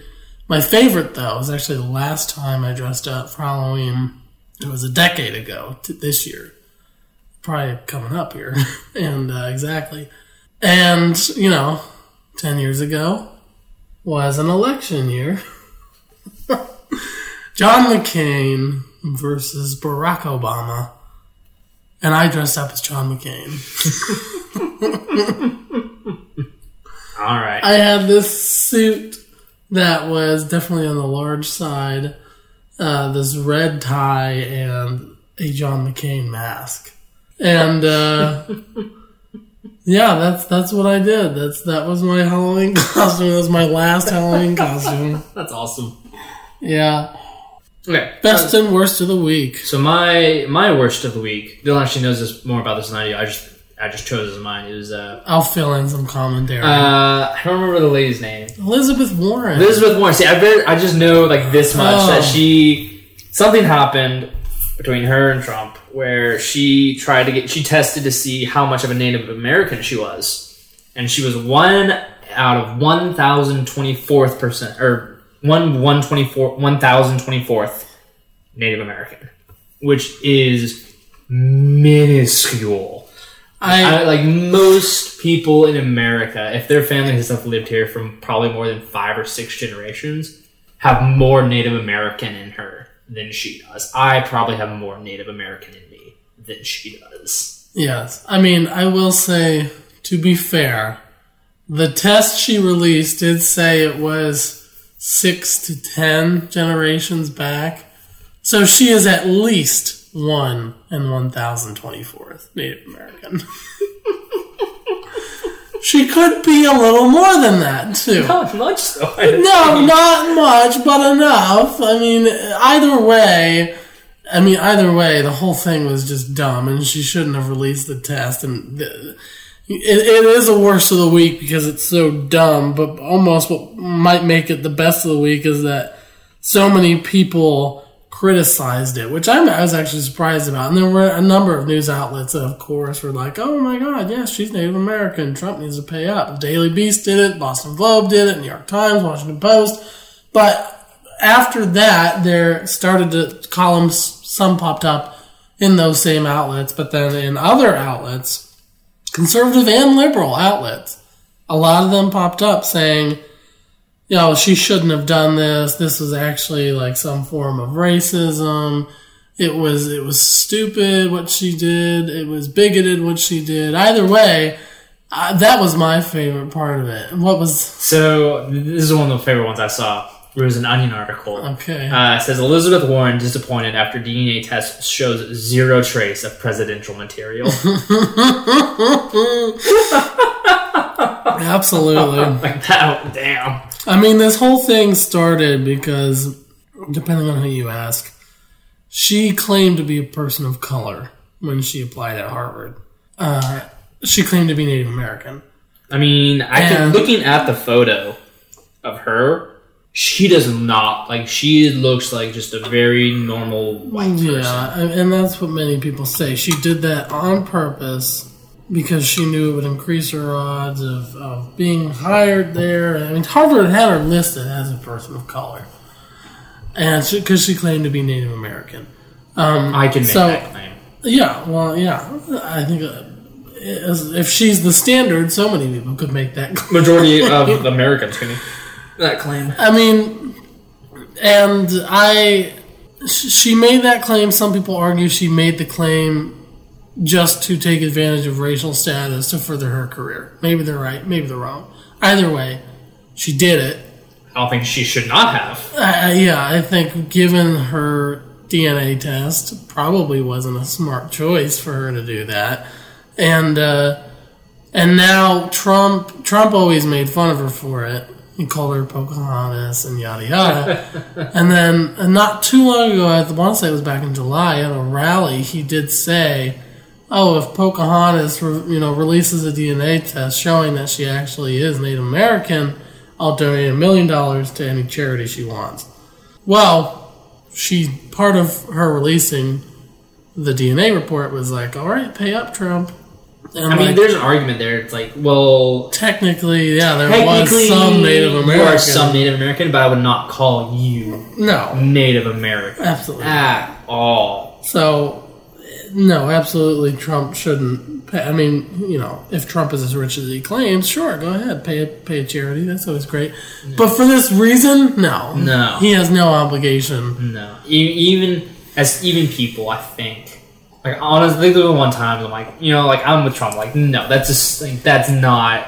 My favorite though was actually the last time I dressed up for Halloween. It was a decade ago to this year, probably coming up here, and uh, exactly. And you know, ten years ago was an election year. John McCain versus Barack Obama. And I dressed up as John McCain. All right. I had this suit that was definitely on the large side, uh, this red tie, and a John McCain mask. And uh, yeah, that's that's what I did. That's that was my Halloween costume. That was my last Halloween costume. That's awesome. Yeah, Okay. best and worst of the week. So my my worst of the week. Dylan actually knows this more about this than I do. I just I just chose as mine. It was uh, I'll fill in some commentary. uh I don't remember the lady's name. Elizabeth Warren. Elizabeth Warren. See, I bet I just know like this much Oh. that she something happened between her and Trump where she tried to get she tested to see how much of a Native American she was, and she was one out of one thousand twenty fourth percent or one one twenty four one thousand twenty fourth Native American, which is minuscule. I, I, like most people in America, if their family has have lived here from probably more than five or six generations, have more Native American in her than she does. I probably have more Native American in me than she does. Yes. I mean, I will say, to be fair, the test she released did say it was six to ten generations back. So she is at least one and 1024th Native American. she could be a little more than that, too. Not much though. No, not much, but enough. I mean, either way, I mean, either way, the whole thing was just dumb, and she shouldn't have released the test. And the, it, it is a worst of the week because it's so dumb. But almost what might make it the best of the week is that so many people criticized it, which I'm, I was actually surprised about. And there were a number of news outlets that, of course, were like, "Oh my God, yes, she's Native American. Trump needs to pay up." The Daily Beast did it, Boston Globe did it, New York Times, Washington Post. But after that, there started to columns. Some popped up in those same outlets, but then in other outlets, conservative and liberal outlets, a lot of them popped up saying you know, she shouldn't have done this. This was actually like some form of racism. It was it was stupid what she did. It was bigoted what she did. Either way, uh, that was my favorite part of it. What was So this is one of the favorite ones I saw. It was an Onion article. okay? Uh, says Elizabeth Warren disappointed after DNA test shows zero trace of presidential material. Absolutely. like that. Damn. I mean, this whole thing started because, depending on who you ask, she claimed to be a person of color when she applied at Harvard. Uh, she claimed to be Native American. I mean, I can looking at the photo of her. She does not like. She looks like just a very normal white person. Yeah, and and that's what many people say. She did that on purpose because she knew it would increase her odds of, of being hired there. I mean, Harvard had her listed as a person of color, and because she, claimed to be Native American. Um, I can make So- that claim. yeah, well, yeah, I think uh, if she's the standard, so many people could make that. claim. Majority of Americans can make that claim. I mean, and I, she made that claim. Some people argue she made the claim just to take advantage of racial status to further her career. Maybe they're right, maybe they're wrong. Either way, she did it. I don't think she should not have. Uh, yeah, I think given her DNA test, probably wasn't a smart choice for her to do that. And uh, and now Trump Trump always made fun of her for it. He called her Pocahontas and yada yada. and then uh, not too long ago, I want to say it was back in July at a rally, he did say, "Oh, if Pocahontas, you know, releases a DNA test showing that she actually is Native American, I'll donate a million dollars to any charity she wants." Well, she part of her releasing the DNA report was like, "All right, pay up, Trump." And I mean, like, there's an argument there. It's like, well, technically, yeah, there technically, was some Native you American. are some Native American, but I would not call you no, Native American absolutely. at all. So, no, absolutely, Trump shouldn't. Pay. I mean, you know, if Trump is as rich as he claims, sure, go ahead, pay a, pay a charity. That's always great. But for this reason, no, No. he has no obligation. No, E- even as even people, I think. Like honestly, there was one time I'm like, you know, like I'm with Trump. Like, no, that's just like that's not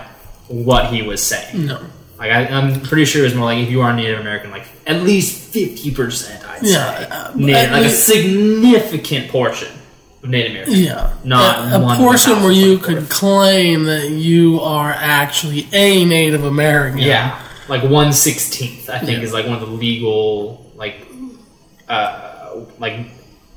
what he was saying. No, Like, I, I'm pretty sure it was more like if you are Native American, like at least fifty percent, I'd Yeah, say, uh, Native, like least- a significant portion of Native American. yeah, Not a, a one portion where you could claim that you are actually a Native American. Yeah, like one sixteenth, I think, Yeah. is like one of the legal, like, uh, like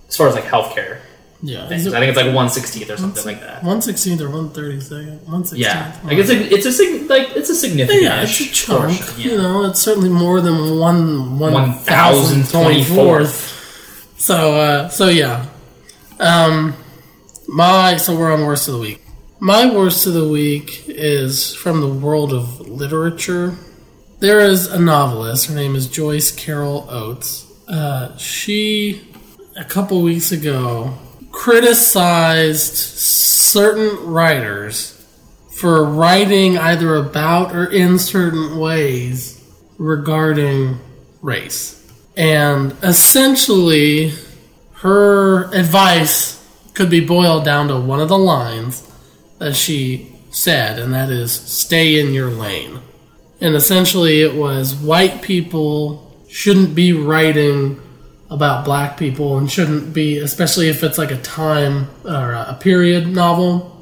as far as like healthcare yeah. things. I think it's like one sixteenth or something like that. one sixteenth or one thirty second? One sixteenth. Yeah, like it's a it's a like it's a significant Yeah, it's a chunk. portion. You Yeah. know, it's certainly more than one one One thousand thousand twenty twenty-fourth. fourth. So, uh, so yeah. Um, my so we're on worst of the week. My worst of the week is from the world of literature. There is a novelist. Her name is Joyce Carol Oates. Uh, she a couple weeks ago criticized certain writers for writing either about or in certain ways regarding race. And essentially, her advice could be boiled down to one of the lines that she said, and that is stay in your lane. And essentially, it was white people shouldn't be writing about black people and shouldn't be, especially if it's like a time or a period novel,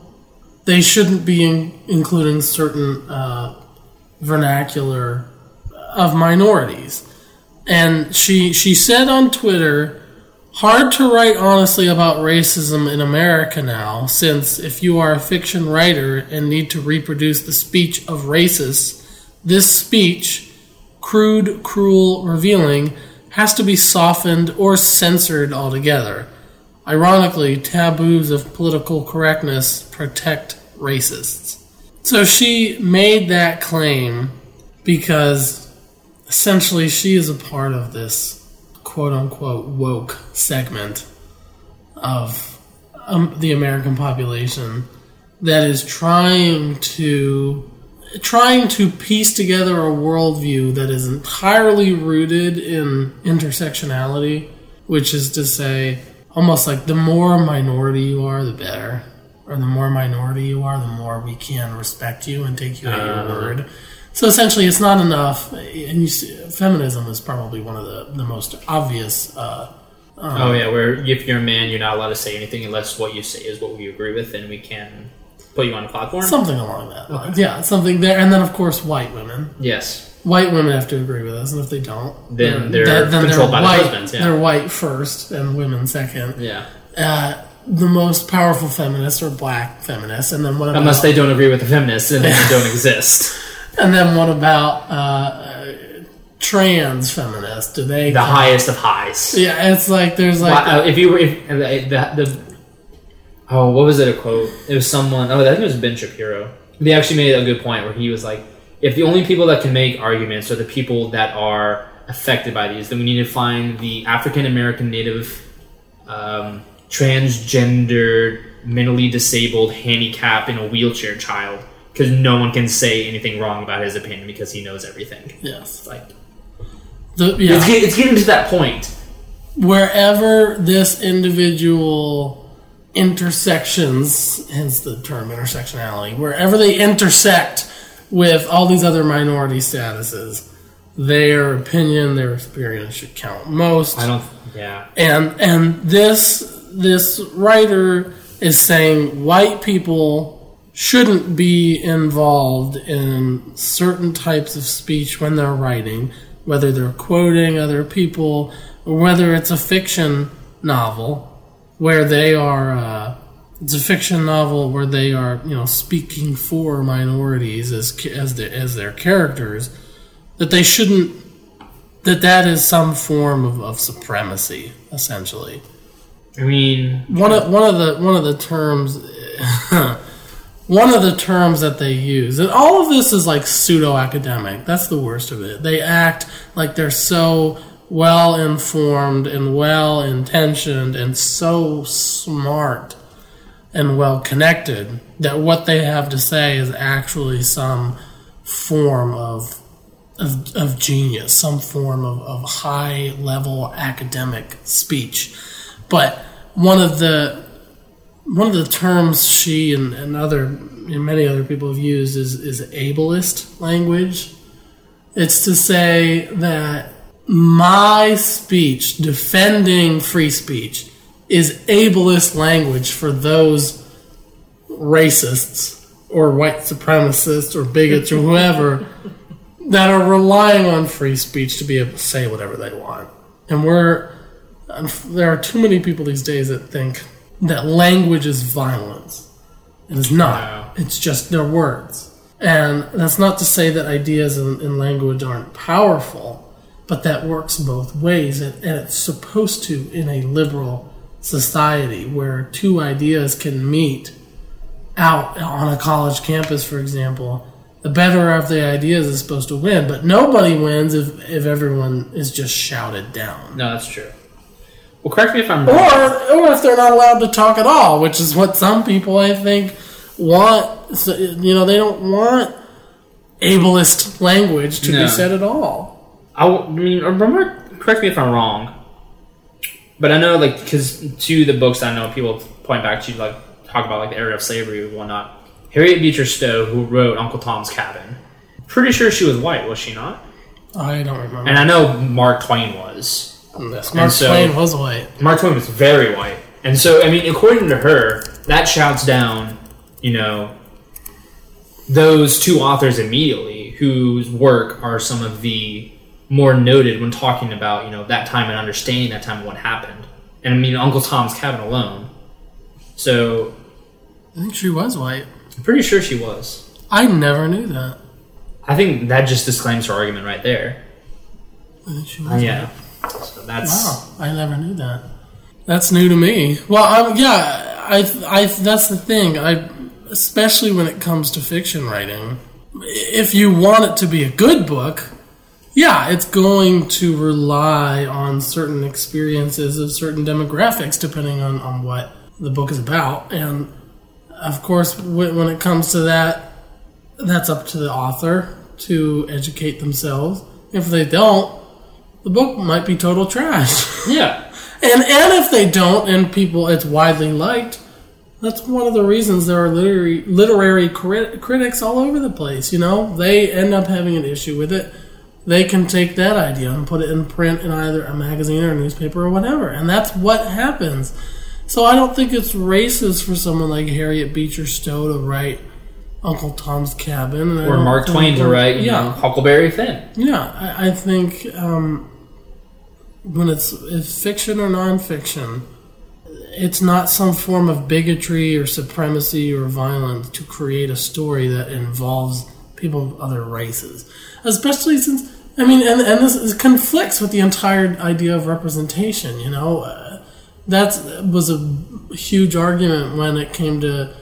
they shouldn't be in, including certain uh, vernacular of minorities. And she she said on Twitter, hard to write honestly about racism in America now, since if you are a fiction writer and need to reproduce the speech of racists, this speech, crude, cruel, revealing, has to be softened or censored altogether. Ironically, taboos of political correctness protect racists. So she made that claim because essentially she is a part of this quote unquote woke segment of um, the American population that is trying to trying to piece together a worldview that is entirely rooted in intersectionality, which is to say, almost like the more minority you are, the better, or the more minority you are, the more we can respect you and take you at your word. So essentially, it's not enough. And you see, feminism is probably one of the, the most obvious. Uh, oh yeah, where if you're a man, you're not allowed to say anything unless what you say is what we agree with, and we can put you on a platform. something along that lines. Yeah, something there. And then, of course, white women. yes. White women have to agree with us, and if they don't, Then they're controlled by their white. husbands, yeah. They're white first, and women second. Yeah. Uh, the most powerful feminists are black feminists, and then what about Unless they don't agree with the feminists, and then they don't exist. and then what about uh, uh, trans feminists? Do they The highest of highs. Yeah, it's like there's like Wow, if you were if the, the oh what was it a quote? It was someone oh I think it was Ben Shapiro. They actually made a good point where he was like if the only people that can make arguments are the people that are affected by these then we need to find the African American Native um, transgender mentally disabled handicapped, in a wheelchair child because no one can say anything wrong about his opinion because he knows everything. Yes, like the, yeah. it's, it's getting to that point. Wherever this individual intersections, hence the term intersectionality, wherever they intersect with all these other minority statuses, their opinion, their experience should count most. I don't yeah And and this this writer is saying white people shouldn't be involved in certain types of speech when they're writing, whether they're quoting other people or whether it's a fiction novel where they are. Uh, it's a fiction novel where they are, you know, speaking for minorities as as their, as their characters. That they shouldn't. That that is some form of, of supremacy, essentially I mean one of one of the one of the terms one of the terms that they use and all of this is like pseudo academic that's the worst of it they act like they're so well informed and well intentioned and so smart and well connected that what they have to say is actually some form of of, of genius, some form of, of high level academic speech. But one of the one of the terms she and, and other and many other people have used is, is ableist language. It's to say that my speech defending free speech is ableist language for those racists or white supremacists or bigots or whoever that are relying on free speech to be able to say whatever they want. And we're there are too many people these days that think that language is violence. It is not. Wow. It's just their words. And that's not to say that ideas in, in language aren't powerful, but that works both ways. And, and it's supposed to in a liberal society where two ideas can meet out on a college campus, for example. The better of the ideas is supposed to win, but nobody wins if, if everyone is just shouted down. No, that's true. Well, correct me if I'm wrong. Or, or if they're not allowed to talk at all, which is what some people I think want. So, you know, they don't want ableist language to No. be said at all. I, I mean, remember, correct me if I'm wrong, but I know, like, because to the books I know, people point back to, like, talk about, like, the era of slavery and whatnot. Harriet Beecher Stowe, who wrote Uncle Tom's Cabin, pretty sure she was white, was she not? I don't remember. And I know Mark Twain was. Yes, Mark so- Twain was white. Mark Twain was very white. And so, I mean, according to her, that shouts down, you know, those two authors immediately, whose work are some of the more noted when talking about, you know, that time and understanding that time and what happened. And I mean, Uncle Tom's Cabin alone. So, I think she was white. I'm pretty sure she was. I never knew that. I think that just disclaims her argument right there. I think she was Yeah. So that's Wow, I never knew that. That's new to me. Well, I, yeah, I, I, that's the thing. I, especially when it comes to fiction writing, if you want it to be a good book, yeah, it's going to rely on certain experiences of certain demographics, depending on, on what the book is about. And of course, when, it comes to that, that's up to the author to educate themselves. If they don't, the book might be total trash. yeah. And and if they don't, and people, it's widely liked. That's one of the reasons there are literary literary crit- critics all over the place. You know, they end up having an issue with it. They can take that idea and put it in print in either a magazine or a newspaper or whatever, and that's what happens. So I don't think it's racist for someone like Harriet Beecher Stowe to write Uncle Tom's Cabin, Or Mark Twain to write, yeah, know, Huckleberry Finn. yeah, I, I think um, when it's, it's fiction or nonfiction, it's not some form of bigotry or supremacy or violence to create a story that involves people of other races. Especially since, I mean, and, and this is, conflicts with the entire idea of representation, you know? Uh, that was a huge argument when it came to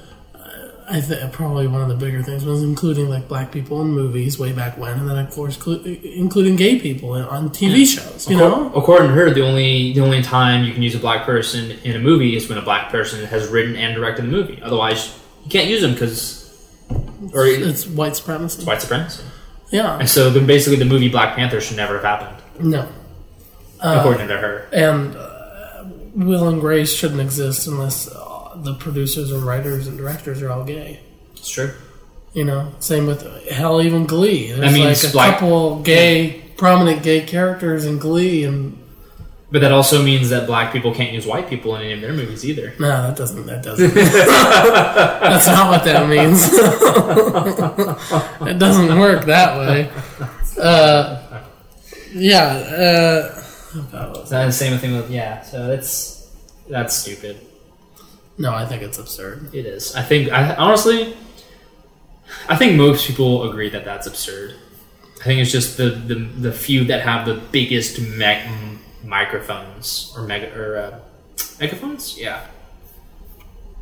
I think probably one of the bigger things was including like black people in movies way back when, and then of course clu- including gay people on TV shows. You know, According to her, the only the only time you can use a black person in a movie is when a black person has written and directed the movie. Otherwise, you can't use them because or it's it's white supremacy. white supremacy. Yeah, And so then basically the movie Black Panther should never have happened, no, according to her. and uh, Will and Grace shouldn't exist unless uh, the producers and writers and directors are all gay. It's true. You know, same with hell, even Glee. There's means like a black- couple gay, prominent gay characters in Glee, and But that also means that black people can't use white people in any of their movies either. no, that doesn't. That doesn't. That's not what that means. it doesn't work that way. Uh, yeah. Uh, oh God, the same thing with yeah. So that's that's stupid. no, I think it's absurd. It is. I think. I honestly, I think most people agree that that's absurd. I think it's just the the, the few that have the biggest me- microphones or mega or uh, megaphones, yeah,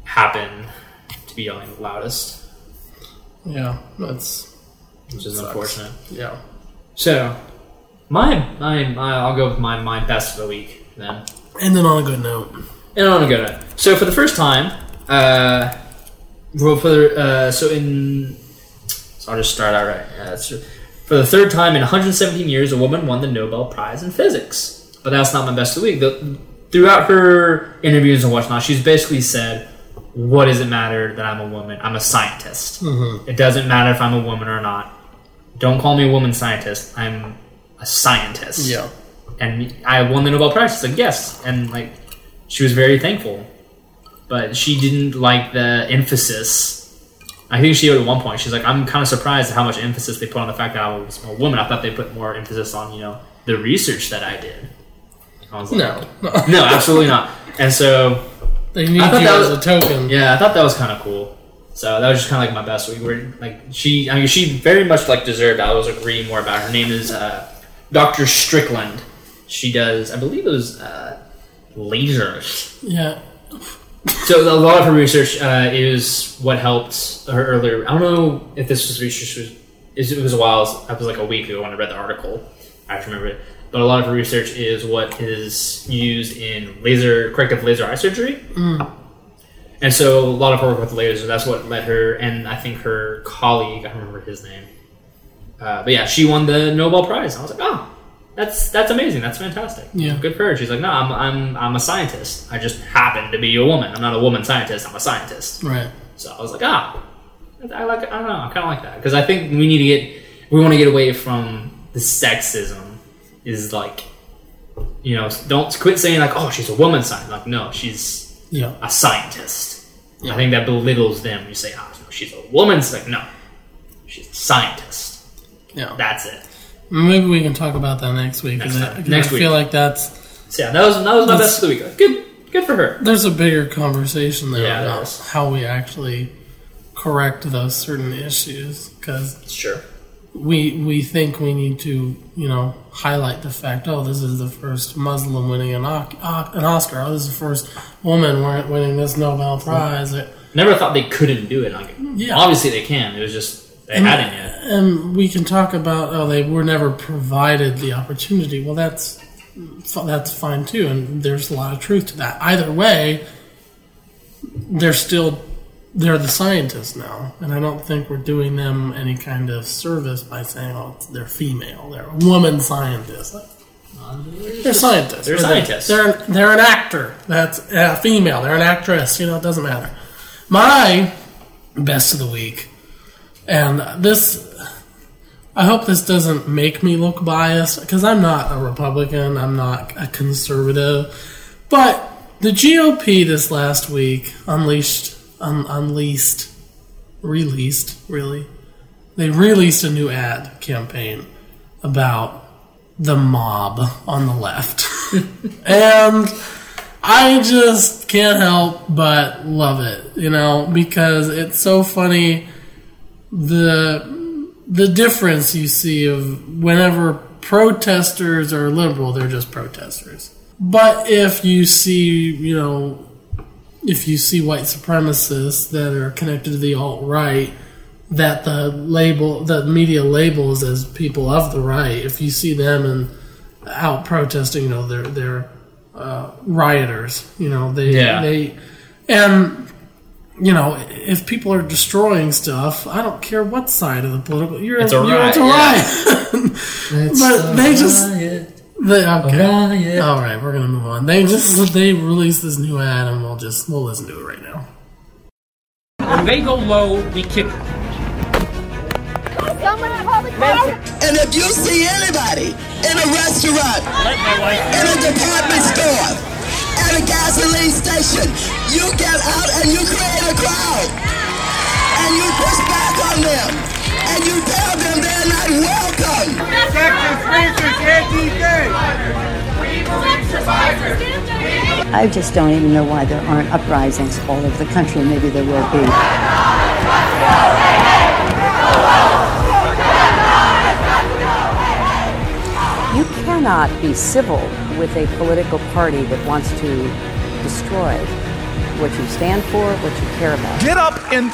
happen to be yelling the loudest, Yeah, that's which is Sucks. unfortunate. yeah. So, my, my my I'll go with my my best of the week then. And then on a good note, And on a good note. So for the first time, uh, well, for the, uh, so in, so I'll just start out right. Uh, so for the third time in 117 years, a woman won the Nobel Prize in Physics. But that's not my best of the week. The, throughout her interviews and whatnot, she's basically said, "What does it matter that I'm a woman? I'm a scientist. Mm-hmm. It doesn't matter if I'm a woman or not. Don't call me a woman scientist. I'm a scientist." yeah, and I won the Nobel Prize. She's like, yes, and like she was very thankful, but she didn't like the emphasis. I think she at one point she's like, I'm kind of surprised at how much emphasis they put on the fact that I was a woman. I thought they put more emphasis on you know the research that I did. I was like, no, no. absolutely not. And so they need I thought you that as was- a token. yeah, I thought that was kind of cool. So that was just kind of like my best week. Where like she, I mean, she very much like deserved. I was like reading more about her. Her name is uh, Doctor Strickland. She does, I believe it was uh, lasers. yeah. So a lot of her research uh, is what helped her earlier. I don't know if this was research was. It was a while. It was like a week ago when I read the article. I have to remember it. But a lot of her research is what is used in laser corrective laser eye surgery. And so a lot of her work with lasers. That's what led her, and I think her colleague. I don't remember his name. Uh, but yeah, she won the Nobel Prize. I was like, oh, that's that's amazing. That's fantastic. Yeah. good for her. She's like, no, I'm I'm I'm a scientist. I just happen to be a woman. I'm not a woman scientist. I'm a scientist. Right. So I was like, ah, I like. I don't know. I kind of like that because I think we need to get. We want to get away from the sexism. Is like, you know, don't quit saying like, oh, she's a woman scientist. Like, no, she's Yeah. a scientist. Yeah. I think that belittles them. You say, oh, no, she's a woman. It's like, no, she's a scientist. Yeah. That's it. Maybe we can talk about that next week. Next I, Next I week. feel like that's So yeah, that was that was my best of the week. Good, good for her. there's a bigger conversation there Yeah, about how we actually correct those certain issues. Because Sure. We we think we need to you know highlight the fact oh this is the first Muslim winning an, an Oscar. Oh this is the first woman winning this Nobel Prize. Never thought they couldn't do it. Like yeah. obviously they can. It was just they and, hadn't yet. and we can talk about oh they were never provided the opportunity. Well that's that's fine too. And there's a lot of truth to that. Either way they're still they're the scientists now, and I don't think we're doing them any kind of service by saying, "Oh, they're female, they're a woman scientist." They're scientists. They're scientists. They're they're an actor. That's a female. They're an actress. You know, it doesn't matter. My best of the week, and this. I hope this doesn't make me look biased because I'm not a Republican. I'm not a conservative, but the GOP this last week unleashed un- unleashed, released, really. They released a new ad campaign about the mob on the left. and I just can't help but love it, you know, because it's so funny the the difference you see of whenever protesters are liberal, they're just protesters. But if you see, you know, if you see white supremacists that are connected to the alt right, that the label, the media labels as people of the right, if you see them and out protesting, you know, they're they're uh, rioters. You know, they yeah. they and you know, if people are destroying stuff, I don't care what side of the political you're. It's a riot. It's a riot. but they just riot. They, okay. All right, we're gonna move on. They just they released this new ad, and we'll just we'll listen to it right now. When they go low, we kick them. And if you see anybody in a restaurant, in a department store, at a gasoline station, you get out and you create a crowd. And you push back on them. And you tell them they're not welcome. I just don't even know why there aren't uprisings all over the country. Maybe there will be. You cannot be civil with a political party that wants to destroy what you stand for, what you care about. Get up and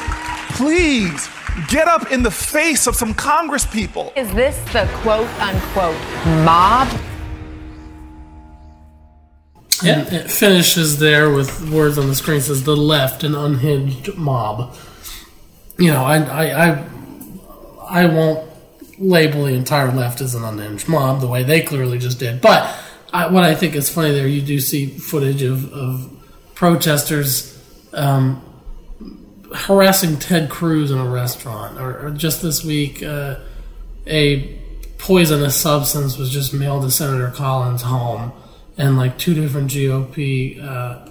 please get up in the face of some Congress people. Is this the quote unquote mob? And it finishes there with words on the screen says the left an unhinged mob. You know, I I I, I won't label the entire left as an unhinged mob the way they clearly just did. But I, what I think is funny there, you do see footage of, of protesters um, harassing Ted Cruz in a restaurant, or, or just this week, uh, a poisonous substance was just mailed to Senator Collins' home, and like two different GOP uh,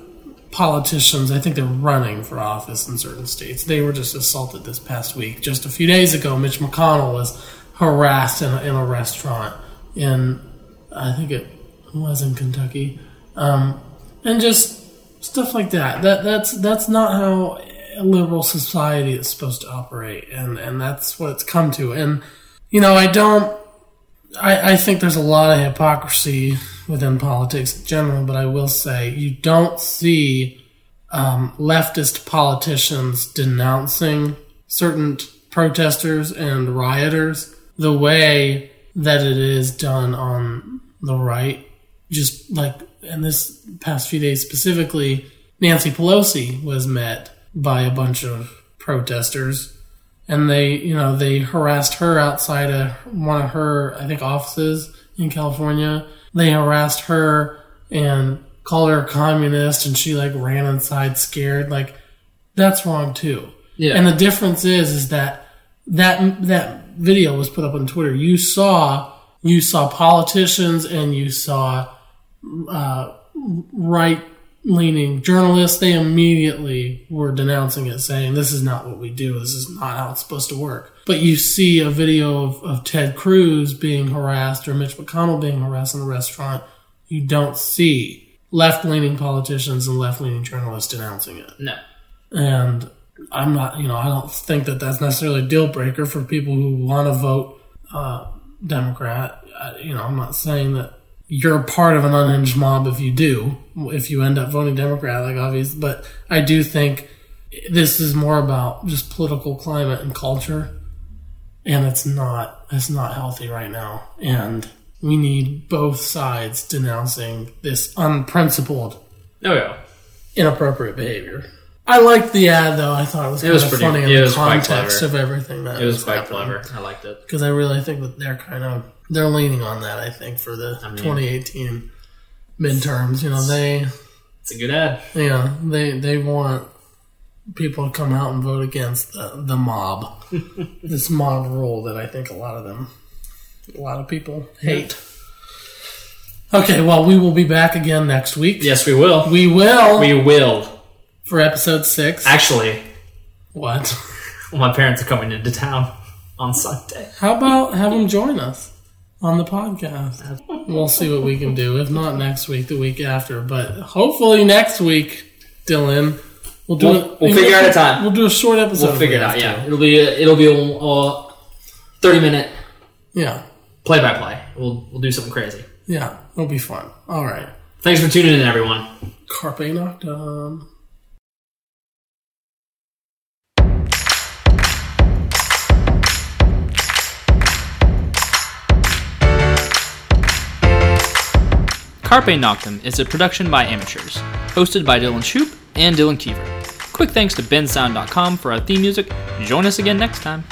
politicians, I think they're running for office in certain states, they were just assaulted this past week. Just a few days ago, Mitch McConnell was harassed in a, in a restaurant in, I think it was in Kentucky, um, and just stuff like that. That that's that's not how a liberal society is supposed to operate, and and that's what it's come to. And you know, I don't. I, I think there's a lot of hypocrisy within politics in general, but I will say you don't see um, leftist politicians denouncing certain protesters and rioters the way that it is done on the right. Just like in this past few days specifically, Nancy Pelosi was met by a bunch of protesters. And they you know they harassed her outside of one of her i think offices in california. They harassed her and called her a communist and she like ran inside scared. Like that's wrong too. Yeah. And the difference is is that that that video was put up on twitter. You saw you saw politicians and you saw uh, right leaning journalists, they immediately were denouncing it, saying, This is not what we do. This is not how it's supposed to work. But you see a video of, of Ted Cruz being harassed or Mitch McConnell being harassed in a restaurant. You don't see left leaning politicians and left leaning journalists denouncing it. No. And I'm not, you know, I don't think that that's necessarily a deal breaker for people who want to vote uh, Democrat. Uh, you know, I'm not saying that you're part of an unhinged mob if you do, if you end up voting Democrat, like obvious. But I do think this is more about just political climate and culture, and it's not it's not healthy right now. And we need both sides denouncing this unprincipled, Oh yeah. inappropriate behavior. I liked the ad though. I thought it was It was pretty- funny in the context of everything that It was quite clever. I liked it. because I really think that they're kind of they're leaning on that. I think for the mean- 2018 midterms, you know, they It's a good ad. yeah they they want people to come out and vote against the the mob, this mob rule that I think a lot of them, a lot of people hate. Okay, well, we will be back again next week. Yes, we will. We will We will. for episode six. Actually, what? my parents are coming into town on Sunday. How about have them join us on the podcast? We'll see what we can do. If not next week, the week after, but hopefully next week, Dylan. We'll do We'll- it. we'll figure out a time. We'll do a short episode. We'll figure it out. Yeah, it'll be a, it'll be a uh, thirty minute yeah, play by play. We'll we'll do something crazy. yeah. It'll be fun. All right. Thanks for tuning in, everyone. Carpe Noctem. Carpe Noctem is a production by amateurs, hosted by Dylan Shoup and Dylan Kiefer. Quick thanks to bensound.com for our theme music. Join us again next time.